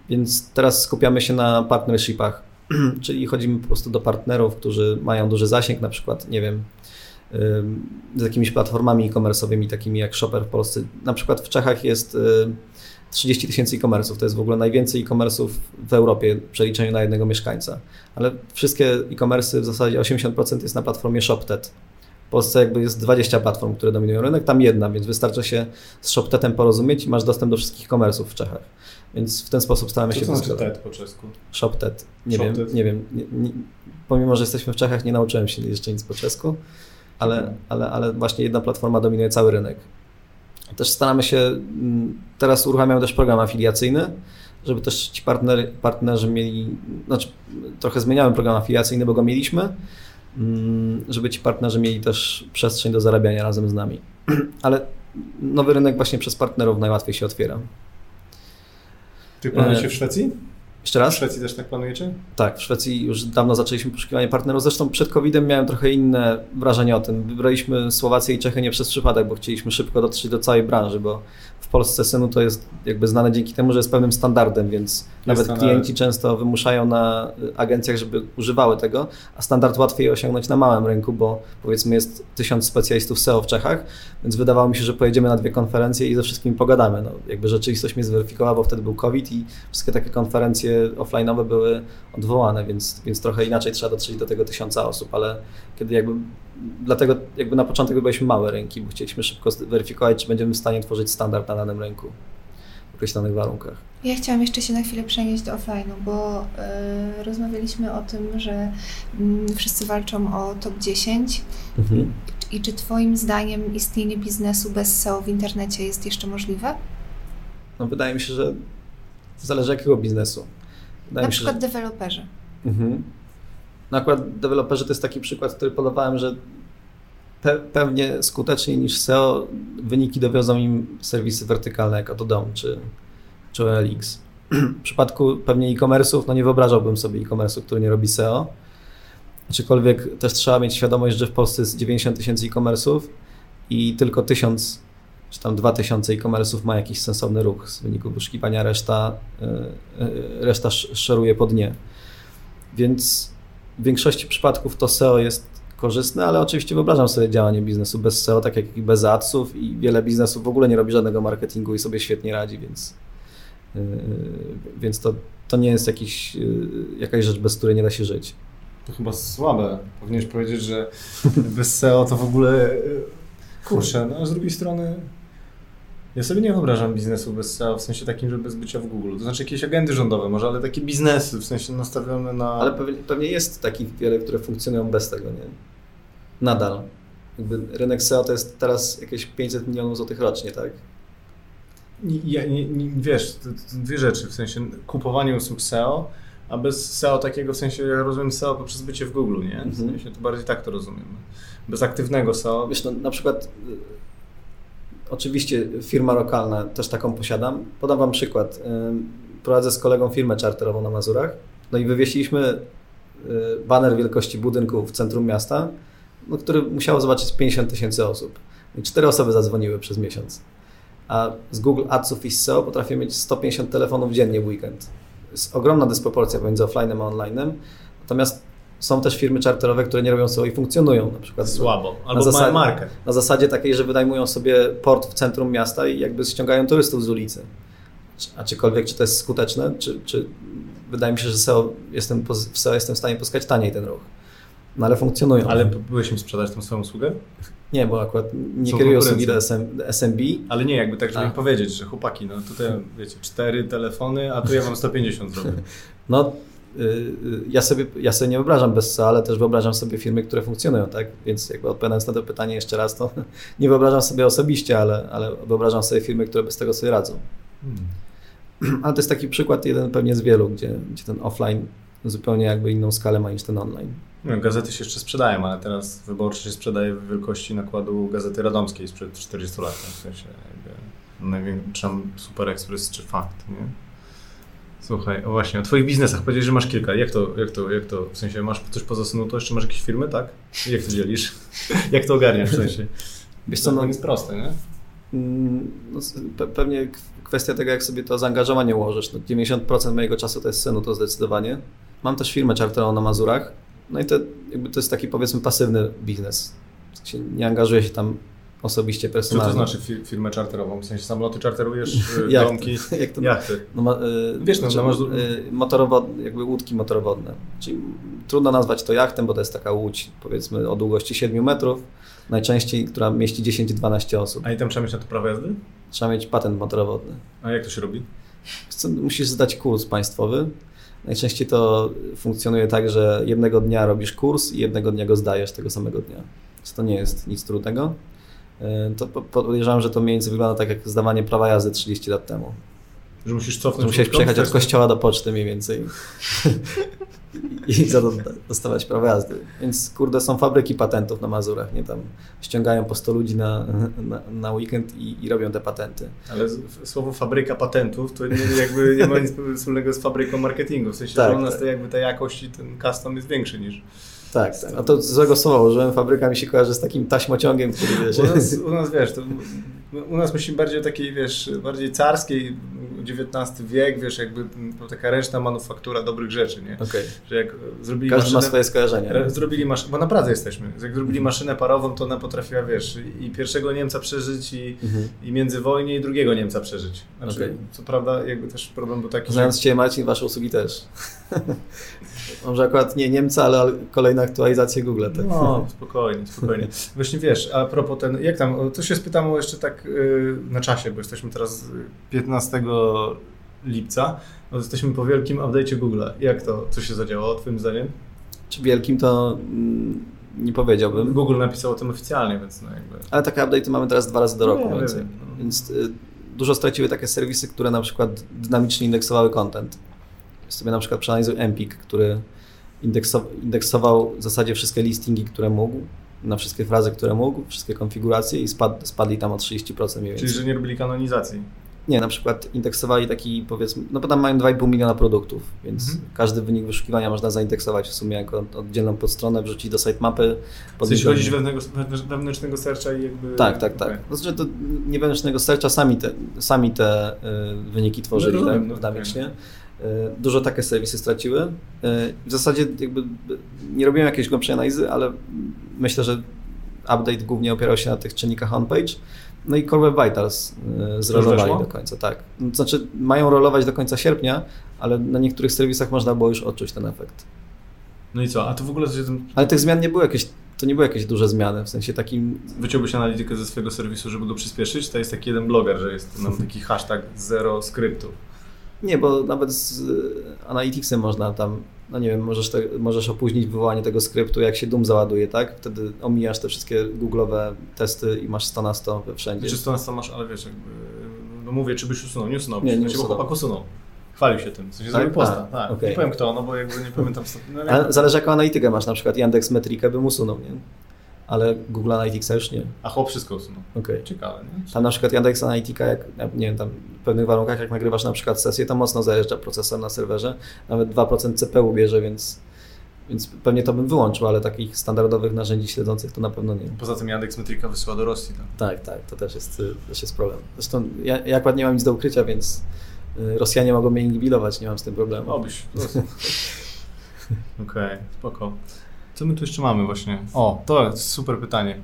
B: Więc teraz skupiamy się na partnershipach, <clears throat> czyli chodzimy po prostu do partnerów, którzy mają duży zasięg, na przykład, nie wiem, z jakimiś platformami e-commerce'owymi, takimi jak Shopper w Polsce. Na przykład w Czechach jest 30 tysięcy e-commerce'ów. To jest w ogóle najwięcej e-commerce'ów w Europie w przeliczeniu na jednego mieszkańca. Ale wszystkie e-commerce'y w zasadzie 80% jest na platformie ShopTet. W Polsce jakby jest 20 platform, które dominują rynek, tam jedna, więc wystarczy się z ShopTetem porozumieć i masz dostęp do wszystkich e-commerce'ów w Czechach. Więc w ten sposób staramy
A: Co
B: się...
A: Co znaczy TED po czesku?
B: ShopTet. Nie Shop wiem, nie wiem. Nie, nie, pomimo, że jesteśmy w Czechach, nie nauczyłem się jeszcze nic po czesku, ale, ale, ale właśnie jedna platforma dominuje cały rynek. Też staramy się, mm, teraz uruchamiamy też program afiliacyjny, żeby też ci partner, partnerzy mieli, znaczy trochę zmieniałem program afiliacyjny, bo go mieliśmy, mm, żeby ci partnerzy mieli też przestrzeń do zarabiania razem z nami. <clears throat> Ale nowy rynek właśnie przez partnerów najłatwiej się otwiera.
A: Ty planujecie e, w Szwecji?
B: Jeszcze raz?
A: W Szwecji też tak planujecie?
B: Tak, w Szwecji już dawno zaczęliśmy poszukiwanie partnerów. Zresztą przed COVID-em miałem trochę inne wrażenie o tym. Wybraliśmy Słowację i Czechy nie przez przypadek, bo chcieliśmy szybko dotrzeć do całej branży, bo Polsce Synu to jest jakby znane dzięki temu, że jest pewnym standardem, więc jest nawet standard. klienci często wymuszają na agencjach, żeby używały tego, a standard łatwiej osiągnąć na małym rynku, bo powiedzmy jest tysiąc specjalistów SEO w Czechach, więc wydawało mi się, że pojedziemy na dwie konferencje i ze wszystkimi pogadamy. No, jakby rzeczywistość mnie zweryfikowała, bo wtedy był COVID i wszystkie takie konferencje offline'owe były odwołane, więc, więc trochę inaczej trzeba dotrzeć do tego tysiąca osób, ale kiedy jakby dlatego jakby na początek wybraliśmy małe rynki, bo chcieliśmy szybko weryfikować, czy będziemy w stanie tworzyć standard na danym rynku w określonych warunkach.
C: Ja chciałam jeszcze się na chwilę przenieść do offline'u, bo y, rozmawialiśmy o tym, że y, wszyscy walczą o top 10 mhm. i czy Twoim zdaniem istnienie biznesu bez SEO w internecie jest jeszcze możliwe?
B: No wydaje mi się, że zależy jakiego biznesu.
C: Wydaje na przykład się, że... deweloperzy.
B: Mhm. No akurat deweloperzy to jest taki przykład, który podawałem, że pe pewnie skuteczniej niż SEO wyniki dowiozą im serwisy wertykalne jak Autodom czy, czy OLX. W przypadku pewnie e-commerce'ów, no nie wyobrażałbym sobie e-commerce'u, który nie robi SEO. Aczkolwiek też trzeba mieć świadomość, że w Polsce jest 90 tysięcy e-commerce'ów i tylko 1000 czy tam 2000 e-commerce'ów ma jakiś sensowny ruch z wyniku wyszukiwania, reszta, y, y, reszta szeruje po dnie. Więc w większości przypadków to SEO jest korzystne, ale oczywiście wyobrażam sobie działanie biznesu bez SEO, tak jak i bez adsów i wiele biznesów w ogóle nie robi żadnego marketingu i sobie świetnie radzi, więc, yy, więc to, to nie jest jakiś, yy, jakaś rzecz, bez której nie da się żyć.
A: To chyba słabe. Powinieneś powiedzieć, że bez SEO to w ogóle yy, kurczę, no a z drugiej strony ja sobie nie wyobrażam biznesu bez SEO, w sensie takim, że bez bycia w Google. To znaczy jakieś agendy rządowe może, ale takie biznesy, w sensie nastawione na...
B: Ale pewnie, pewnie jest takich wiele, które funkcjonują bez tego, nie? Nadal. Jakby rynek SEO to jest teraz jakieś 500 milionów złotych rocznie, tak?
A: Ja, nie, nie, wiesz, to, to dwie rzeczy, w sensie kupowanie usług SEO, a bez SEO takiego, w sensie ja rozumiem SEO poprzez bycie w Google, nie? W mhm. sensie to bardziej tak to rozumiem. Bez aktywnego SEO.
B: Wiesz, no, na przykład Oczywiście firma lokalna, też taką posiadam. Podam Wam przykład. Prowadzę z kolegą firmę czarterową na Mazurach No i wywiesiliśmy y, baner wielkości budynku w centrum miasta, no, który musiało zobaczyć 50 tysięcy osób. I cztery osoby zadzwoniły przez miesiąc. A z Google Adsów i z SEO potrafię mieć 150 telefonów dziennie w weekend. Jest ogromna dysproporcja pomiędzy offline'em a online'em. Natomiast są też firmy czarterowe, które nie robią SEO i funkcjonują. Na przykład
A: Słabo.
B: na
A: Albo
B: zasadzie-
A: mają markę.
B: na zasadzie takiej, że wynajmują sobie port w centrum miasta i jakby ściągają turystów z ulicy. A czykolwiek, czy to jest skuteczne, czy, czy wydaje mi się, że SEO jestem, w SEO jestem w stanie pozyskać taniej ten ruch. No ale funkcjonują.
A: Ale byłeś im sprzedać tą swoją usługę?
B: Nie, bo akurat nie kieruję usługi do SM, SMB.
A: Ale nie, jakby tak, żeby
B: A.
A: im powiedzieć, że chłopaki, no tutaj wiecie, cztery telefony, a tu ja wam 150 <laughs> zrobię.
B: No, ja, sobie, ja sobie nie wyobrażam bez SEO, ale też wyobrażam sobie firmy, które funkcjonują, tak? Więc jakby odpowiadając na to pytanie jeszcze raz, to <laughs> nie wyobrażam sobie osobiście, ale, ale wyobrażam sobie firmy, które bez tego sobie radzą.
A: Hmm. <clears throat>
B: Ale to jest taki przykład jeden pewnie z wielu, gdzie, gdzie ten offline zupełnie jakby inną skalę ma niż ten online.
A: No, gazety się jeszcze sprzedają, ale teraz wyborczy się sprzedaje w wielkości nakładu Gazety Radomskiej sprzed 40 lat. W sensie jakby Super Express czy Fakt, nie? Słuchaj, o właśnie, o twoich biznesach powiedziałeś, że masz kilka. Jak to, jak to, jak to, w sensie masz coś poza synu, to jeszcze masz jakieś firmy, tak? Jak to dzielisz? <laughs> jak to ogarniasz w sensie?
B: Wiesz co,
A: to
B: no,
A: jest proste, nie?
B: mm, no, pewnie kwestia tego, jak sobie to zaangażowanie ułożysz. No, 90% mojego czasu to jest synu, to zdecydowanie. Mam też firmę czarterową na Mazurach, no i to, jakby to jest taki powiedzmy pasywny biznes. Nie angażuję się tam osobiście,
A: Co
B: personalnie.
A: to znaczy fi- firmę czarterową? W sensie samoloty czarterujesz, <laughs> y, domki, <laughs>
B: Jak to
A: jachty.
B: No, ma, y,
A: Wiesz, no,
B: znaczy,
A: no masz-
B: y, motorowodne, jakby łódki motorowodne. Czyli trudno nazwać to jachtem, bo to jest taka łódź powiedzmy o długości 7 metrów, najczęściej, która mieści 10-12 osób.
A: A i tam trzeba mieć na to prawo jazdy?
B: Trzeba mieć patent motorowodny.
A: A jak to się robi?
B: Co, Musisz zdać kurs państwowy. Najczęściej to funkcjonuje tak, że jednego dnia robisz kurs i jednego dnia go zdajesz tego samego dnia. Więc to nie jest nic trudnego. To po- podejrzewam, że to mniej więcej wygląda tak jak zdawanie prawa jazdy 30 lat temu.
A: Że musisz
B: Że
A: cofnąć
B: musiałeś
A: łódką?
B: przejechać od kościoła do poczty mniej więcej <laughs> i za to dostawać prawo jazdy. Więc kurde, są fabryki patentów na Mazurach, nie tam ściągają po 100 ludzi na, na, na weekend i, i robią te patenty.
A: Ale słowo fabryka patentów to nie, jakby nie ma nic wspólnego z fabryką marketingu. W sensie,
B: Tak,
A: że u nas
B: tak.
A: jakby ta jakość i ten custom jest większy niż...
B: Tak, tak. A to złego słowa użyłem, fabryka mi się kojarzy z takim taśmociągiem, który wiesz...
A: U nas, u nas wiesz, to, u nas myślimy bardziej o takiej, wiesz, bardziej carskiej, XIX wiek, wiesz, jakby taka ręczna manufaktura dobrych rzeczy, nie?
B: Okej.
A: Że jak zrobili
B: Każdy ma
A: maszynę,
B: swoje skojarzenia.
A: re- zrobili maszynę, bo na Pradze jesteśmy, jak zrobili maszynę parową, to ona potrafiła, wiesz, i pierwszego Niemca przeżyć i,
B: Mhm.
A: i międzywojnie i drugiego Niemca przeżyć. Znaczy,
B: Okej.
A: co prawda jakby też problem był taki, że
B: Znając Cię Marcin, Wasze usługi też. <laughs> Może akurat nie Niemca, ale kolejne aktualizacje Google. Tak?
A: No, spokojnie, spokojnie. Właśnie wiesz, a propos ten, jak tam, to się spytam jeszcze tak y, na czasie, bo jesteśmy teraz y, 15 lipca, no, jesteśmy po wielkim update'cie Google'a. Jak to, co się zadziało, twoim zdaniem?
B: Czy wielkim to mm, nie powiedziałbym.
A: Google napisał o tym oficjalnie, więc no jakby...
B: Ale takie update'y mamy teraz dwa razy do roku więcej.
A: wiem, no.
B: Więc y, dużo straciły takie serwisy, które na przykład dynamicznie indeksowały content. Sobie na przykład przeanalizuj Empik, który indeksow- indeksował w zasadzie wszystkie listingi, które mógł, na wszystkie frazy, które mógł, wszystkie konfiguracje i spad, spadli tam o 30% mniej więcej.
A: Czyli, że nie robili kanonizacji.
B: Nie, na przykład indeksowali taki powiedzmy, no bo tam mają 2,5 miliona produktów, więc
A: Mhm.
B: każdy wynik wyszukiwania można zaindeksować w sumie jako oddzielną podstronę, wrzucić do sitemapy.
A: W
B: podnieść
A: sensie
B: do-
A: chodzi wewnętrznego, wewnętrz- wewnętrznego searcha i jakby...
B: Tak, tak, tak.
A: Okej.
B: No, znaczy to nie wewnętrznego searcha, sami te, sami te y, wyniki tworzyli
A: No rozumiem,
B: tak,
A: no,
B: dynamicznie. Y, Dużo takie serwisy straciły. Y, W zasadzie jakby nie robiłem jakiejś głębszej analizy, ale myślę, że update głównie opierał się na tych czynnikach on-page. No i Core Web Vitals y, zrolowali do końca, tak. To znaczy mają rolować do końca sierpnia, ale na niektórych serwisach można było już odczuć ten efekt.
A: No i co, a to w ogóle.
B: Ale tych zmian nie było jakieś, to nie były jakieś duże zmiany, w sensie takim
A: Wyciąłbyś analitykę ze swojego serwisu, żeby go przyspieszyć? To jest taki jeden bloger, że jest nam taki hashtag zero skryptów.
B: Nie, bo nawet z y, Analyticsem można tam, no nie wiem, możesz, te, możesz opóźnić wywołanie tego skryptu, jak się Doom załaduje, tak? Wtedy omijasz te wszystkie googlowe testy i masz 100 na 100 we wszędzie.
A: Czy to nas masz, ale wiesz, jakby, no mówię, czy byś usunął, nie usunął.
B: Nie, nie
A: Znaczy, bo
B: usunął.
A: chłopak usunął. Chwalił się tym, w sensie
B: Tak?
A: zrobił posta.
B: A,
A: tak.
B: okej.
A: Nie powiem kto, no bo jakby nie pamiętam. No, Ale
B: zależy jaką analitykę masz, na przykład Yandex Metrikę bym usunął, nie? Ale Google Analyticsa już nie.
A: A chłop wszystko usunął.
B: Okej.
A: Ciekawe, nie?
B: Tam na przykład Yandex Analytica, jak, nie wiem, tam w pewnych warunkach, jak nagrywasz na przykład sesję, to mocno zajeżdża procesor na serwerze. Nawet 2% CPU bierze, więc, więc pewnie to bym wyłączył, ale takich standardowych narzędzi śledzących to na pewno nie.
A: Poza tym Yandex Metrika wysyła do Rosji. Tak.
B: Tak, tak, to też jest, też jest problem. Zresztą ja, ja akurat nie mam nic do ukrycia, więc y, Rosjanie mogą mnie inhibilować, nie mam z tym problemu.
A: Obyś. <laughs> Okej, spoko. Co my tu jeszcze mamy właśnie? O, to jest super pytanie.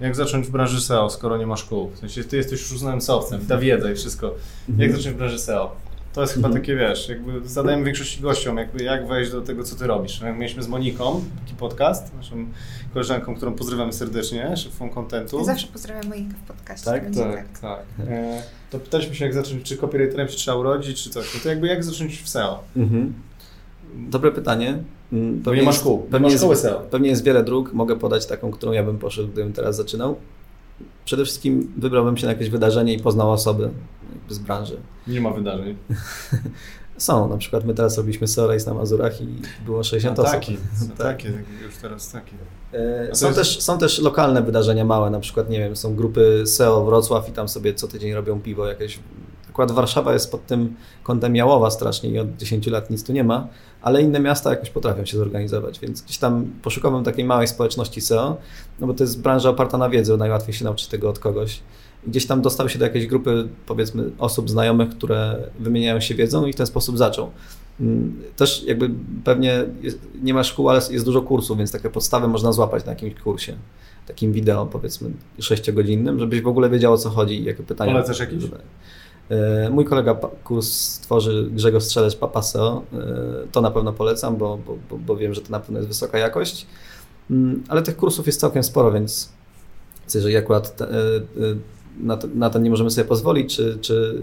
A: Jak zacząć w branży SEO, skoro nie ma szkół? W sensie ty jesteś już uznanym SEOwcem, ta wiedza i wszystko. Jak zacząć w branży SEO? To jest chyba
B: Mhm.
A: takie, wiesz, jakby zadajemy większości gościom, jakby jak wejść do tego, co ty robisz. Jak mieliśmy z Moniką taki podcast, naszą koleżanką, którą pozdrawiamy serdecznie, szefą kontentu.
C: Ja zawsze pozdrawiam Monikę w podcaście.
B: Tak?
C: będzie
A: Tak, tak. E, to pytaliśmy się, jak zacząć, czy copywriterem się trzeba urodzić, czy coś. No to jakby jak zacząć w SEO?
B: Mhm. Dobre pytanie. Mm,
A: Bo nie ma
B: jest-
A: szkół, nie
B: Pewnie
A: ma
B: jest,
A: szkoły SEO.
B: pewnie jest wiele dróg. Mogę podać taką, którą ja bym poszedł, gdybym teraz zaczynał. Przede wszystkim wybrałbym się na jakieś wydarzenie i poznał osoby z branży.
A: Nie ma wydarzeń. <laughs>
B: Są, na przykład my teraz robiliśmy SEO Race na Mazurach i było 60
A: No,
B: osób.
A: taki, <laughs>
B: Tak.
A: takie, już teraz takie.
B: E, Są,
A: jest-
B: też, są też lokalne wydarzenia małe, na przykład, nie wiem, są grupy SEO Wrocław i tam sobie co tydzień robią piwo jakieś. Akurat Warszawa jest pod tym kątem jałowa strasznie i od 10 lat nic tu nie ma, ale inne miasta jakoś potrafią się zorganizować, więc gdzieś tam poszukałbym takiej małej społeczności SEO, no bo to jest branża oparta na wiedzy, najłatwiej się nauczyć tego od kogoś. I gdzieś tam dostał się do jakiejś grupy, powiedzmy, osób znajomych, które wymieniają się wiedzą i w ten sposób zaczął. Mm, Też jakby pewnie nie ma szkół, ale jest dużo kursów, więc takie podstawy można złapać na jakimś kursie. Takim wideo, powiedzmy, sześciogodzinnym, żebyś w ogóle wiedział o co chodzi i jakie pytania.
A: Polecasz jakiś?
B: E, Mój kolega kurs tworzy Grzegorz Strzelec Papaseo. E, To na pewno polecam, bo, bo, bo, wiem, że to na pewno jest wysoka jakość. Mm, Ale tych kursów jest całkiem sporo, więc jeżeli akurat e, na na to nie możemy sobie pozwolić, czy, czy,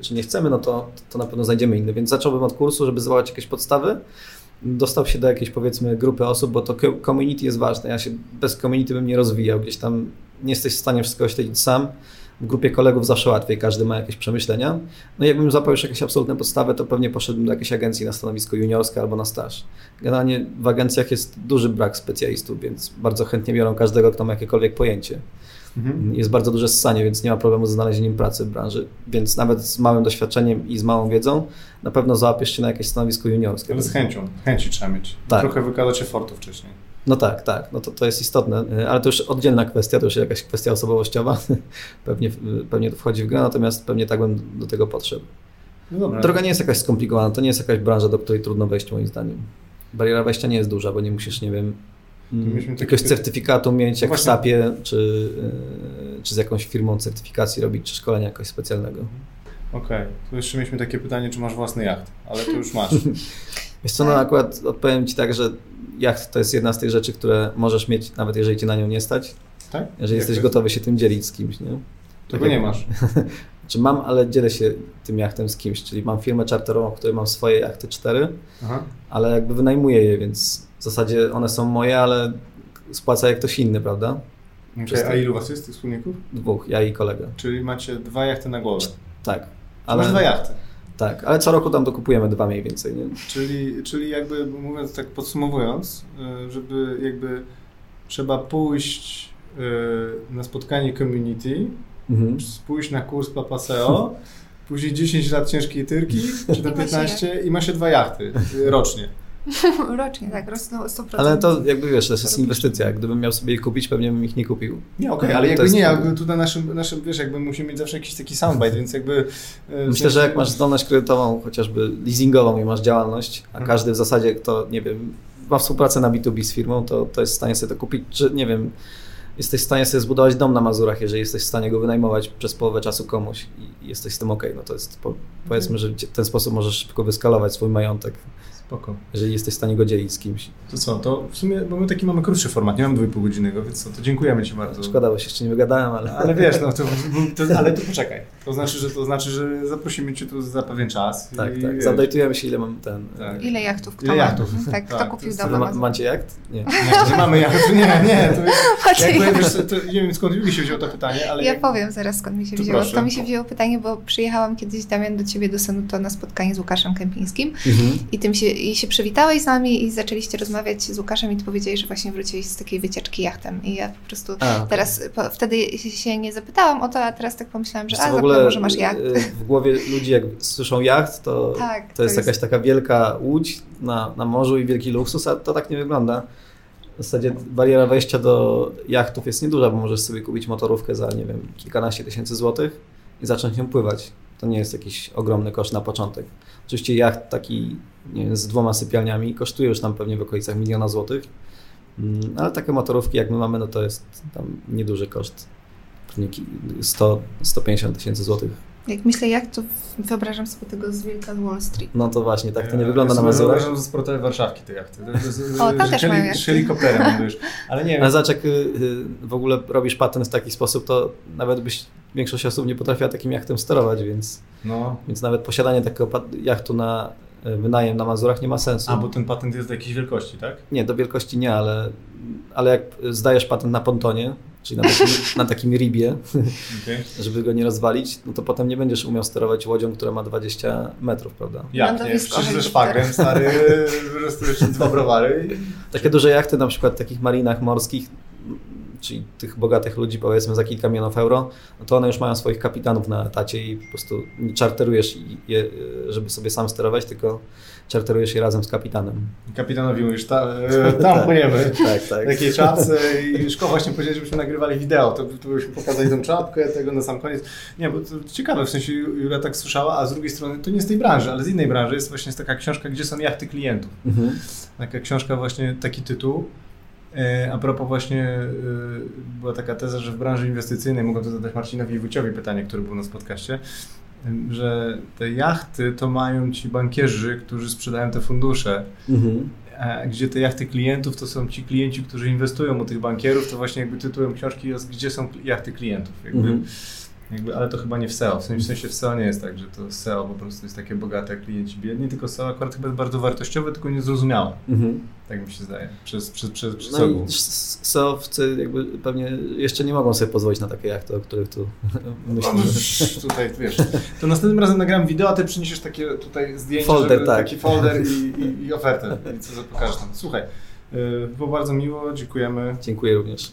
B: czy nie chcemy, no to, to na pewno znajdziemy inny. Więc zacząłbym od kursu, żeby zwołać jakieś podstawy. Dostał się do jakiejś powiedzmy grupy osób, bo to co- community jest ważne. Ja się bez community bym nie rozwijał. Gdzieś tam nie jesteś w stanie wszystkiego śledzić sam. W grupie kolegów zawsze łatwiej, każdy ma jakieś przemyślenia. No i jakbym złapał już jakieś absolutne podstawy, to pewnie poszedłbym do jakiejś agencji na stanowisko juniorskie albo na staż. Generalnie w agencjach jest duży brak specjalistów, więc bardzo chętnie biorą każdego, kto ma jakiekolwiek pojęcie.
A: Mhm.
B: Jest bardzo duże ssanie, więc nie ma problemu z znalezieniem pracy w branży. Więc nawet z małym doświadczeniem i z małą wiedzą na pewno załapiesz się na jakieś stanowisko juniorskie.
A: Ale z chęcią, chęci trzeba mieć.
B: Tak.
A: Trochę wykładać efortu wcześniej.
B: No tak, tak, no to, to jest istotne, y, ale to już oddzielna kwestia, to już jakaś kwestia osobowościowa, <laughs> pewnie, y, pewnie to wchodzi w grę, natomiast pewnie tak bym do tego podszedł.
A: No.
B: Droga nie jest jakaś skomplikowana, to nie jest jakaś branża, do której trudno wejść moim zdaniem. Bariera wejścia nie jest duża, bo nie musisz, nie wiem, mm,
A: taki
B: jakiegoś certyfikatu mieć jak w. SAP-ie, czy, y, czy z jakąś firmą certyfikacji robić, czy szkolenia jakoś specjalnego.
A: Okej, tu jeszcze mieliśmy takie pytanie, czy masz własny jacht, ale to już masz. <laughs>
B: Wiesz co, no akurat odpowiem Ci tak, że jacht to jest jedna z tych rzeczy, które możesz mieć, nawet jeżeli Cię na nią nie stać,
A: Tak?
B: jeżeli
A: Jak
B: jesteś
A: to jest?
B: gotowy się tym dzielić z kimś, nie?
A: Tego
B: Tak
A: nie
B: jak-
A: masz. <laughs>
B: Czy mam, ale dzielę się tym jachtem z kimś, czyli mam firmę czarterową, w której mam swoje jachty cztery,
A: Aha.
B: ale jakby wynajmuję je, więc w zasadzie one są moje, ale spłaca je ktoś inny, prawda?
A: Okay, a ilu was jest tych wspólników?
B: Dwóch, ja i kolega.
A: Czyli macie dwa jachty na głowę.
B: Tak.
A: Ale... Masz dwa jachty.
B: Tak, ale co roku tam dokupujemy dwa mniej więcej, nie?
A: Czyli, czyli jakby mówiąc tak podsumowując, y, żeby jakby trzeba pójść y, na spotkanie community,
B: Mhm.
A: pójść na kurs Papaseo, <laughs> później 10 lat ciężkiej tyrki, czy
C: się
A: 15 i ma się dwa jachty rocznie. <laughs>
C: Rocznie, tak, rosną o 100%.
B: Ale to jakby wiesz, to jest inwestycja. Gdybym miał sobie je kupić, pewnie bym ich nie kupił.
A: Nie, okej,
B: No,
A: ale jakby
B: jest-
A: nie, jakby tutaj naszym, naszym, wiesz, jakby musimy mieć zawsze jakiś taki soundbite, więc jakby... w
B: Myślę, że jak masz zdolność kredytową, chociażby leasingową i masz działalność, a
A: Mhm.
B: każdy w zasadzie, kto, nie wiem, ma współpracę na B2B z firmą, to, to jest w stanie sobie to kupić, czy nie wiem, jesteś w stanie sobie zbudować dom na Mazurach, jeżeli jesteś w stanie go wynajmować przez połowę czasu komuś i jesteś z tym ok, no to jest, po, powiedzmy, że w ten sposób możesz szybko wyskalować swój majątek,
A: Spoko.
B: jeżeli jesteś w stanie go dzielić z kimś.
A: To co, to w sumie, bo my taki mamy krótszy format, nie mam 2,5 godzinnego, więc co, to dziękujemy Ci bardzo.
B: Szkoda, bo się jeszcze nie wygadałem, ale...
A: Ale wiesz, no to, <laughs> to ale to poczekaj. To znaczy, że to znaczy, że zaprosimy cię tu za pewien czas.
B: Tak,
A: i,
B: tak. Zadajtujemy się, ile mam ten...
A: Tak.
C: Ile jachtów? Kto
A: Ile
C: ma?
A: jachtów?
C: Mhm, <laughs> Tak,
A: Tak,
C: kto
A: to
C: kupił dom
B: Ma, macie jacht? Nie. <laughs>
A: Nie, że mamy jacht. Nie, nie, to jest, <laughs>
C: Macie
A: jakby,
C: jacht.
A: wiesz, co, to, nie wiem skąd mi się wzięło to pytanie, ale...
C: Ja
A: jak-
C: powiem zaraz skąd mi się wzięło.
A: proszę.
C: To mi się wzięło pytanie, bo przyjechałam kiedyś, Damian, do ciebie do Senuto na spotkanie z Łukaszem Kępińskim
B: Mhm.
C: i tym się, i się przywitałeś z nami i zaczęliście rozmawiać z Łukaszem i ty powiedziałeś, że właśnie wróciłeś z takiej wycieczki jachtem i ja po prostu
B: A,
C: teraz, po, wtedy się nie zapytałam o to, a teraz tak pomyślałam, że
B: co,
C: a,
B: ogóle
C: może masz jacht.
B: y, w głowie ludzi jak słyszą jacht, to,
C: Tak,
B: to
C: to
B: jest
C: jest-
B: jakaś taka wielka łódź na, na morzu i wielki luksus, a to tak nie wygląda. W zasadzie bariera wejścia do jachtów jest nieduża, bo możesz sobie kupić motorówkę za, nie wiem, kilkanaście tysięcy złotych i zacząć nią pływać. To nie jest jakiś ogromny koszt na początek. Oczywiście jacht taki wiem, z dwoma sypialniami kosztuje już tam pewnie w okolicach miliona złotych, Mm, ale takie motorówki jak my mamy, no to jest tam nieduży koszt. Pewnie ki- 100, 150 tysięcy złotych
C: Jak myślę jak, to wyobrażam sobie tego z Wilka z Wall Street.
B: No to właśnie, tak to nie
A: Ja
B: wygląda na
A: sobie
B: Mazurach.
A: wyobrażam ze sportowej Warszawki te jachty. <laughs>
C: O, tam też mają jachty.
A: Z helikopterem <laughs> lądujesz. Ale nie wiem,
B: Ale zobacz, jak y, y, w ogóle robisz patent w taki sposób, to nawet byś większość osób nie potrafiła takim jachtem sterować, więc,
A: no...
B: więc nawet posiadanie takiego jachtu na y, wynajem na Mazurach nie ma sensu.
A: A, bo ten patent jest do jakiejś wielkości, tak?
B: Nie, do wielkości nie, ale, ale jak zdajesz patent na pontonie, czyli na takim, na takim ribie, <laughs>
A: Okay.
B: żeby go nie rozwalić, no to potem nie będziesz umiał sterować łodzią, która ma 20 metrów, prawda?
A: Jak nie? Przecież ze szwagrem, stary, <laughs> jeszcze dwa browary. i-
B: Takie duże jachty, na przykład w takich marinach morskich, czyli tych bogatych ludzi, powiedzmy za kilka milionów euro, no to one już mają swoich kapitanów na etacie i po prostu nie czarterujesz je, żeby sobie sam sterować, tylko czarterujesz je razem z kapitanem.
A: Kapitanowi mówisz, ta, e, <laughs> tam płyniemy.
B: Tak, tak. <laughs>
A: W takiej czapce i szkoła właśnie powiedzieli, żebyśmy nagrywali wideo, to, to byśmy pokazali tą czapkę, tego na sam koniec. Nie, bo to ciekawe, w sensie Julia tak słyszała, a z drugiej strony to nie z tej branży, ale z innej branży jest właśnie taka książka, gdzie są jachty klientów.
B: Mhm.
A: Taka książka, właśnie taki tytuł. E, A propos właśnie e, była taka teza, że w branży inwestycyjnej, mogę to zadać Marcinowi Wuciowi pytanie, który był na podcaście, em, że te jachty to mają ci bankierzy, którzy sprzedają te fundusze,
B: Mhm.
A: a gdzie te jachty klientów to są ci klienci, którzy inwestują u tych bankierów, to właśnie jakby tytułem książki jest Gdzie są jachty klientów. Jakby,
B: Mhm.
A: Jakby, ale to chyba nie w SEO. W sensie, w SEO nie jest tak, że to SEO po prostu jest takie bogate, klienci biedni, tylko SEO akurat chyba jest bardzo wartościowe, tylko niezrozumiałe.
B: Mhm.
A: Tak mi się zdaje. Przez, przez, przez, przez
B: No
A: ogół.
B: SEO-wcy jakby pewnie jeszcze nie mogą sobie pozwolić na takie jachty, o których tu
A: No,
B: myślimy.
A: tutaj, wiesz, to następnym razem nagram wideo, a ty przyniesiesz takie tutaj zdjęcie,
B: Folder,
A: żeby,
B: tak.
A: taki folder i, i, i ofertę. I co pokażesz tam. Słuchaj, yy, było bardzo miło, dziękujemy.
B: Dziękuję również.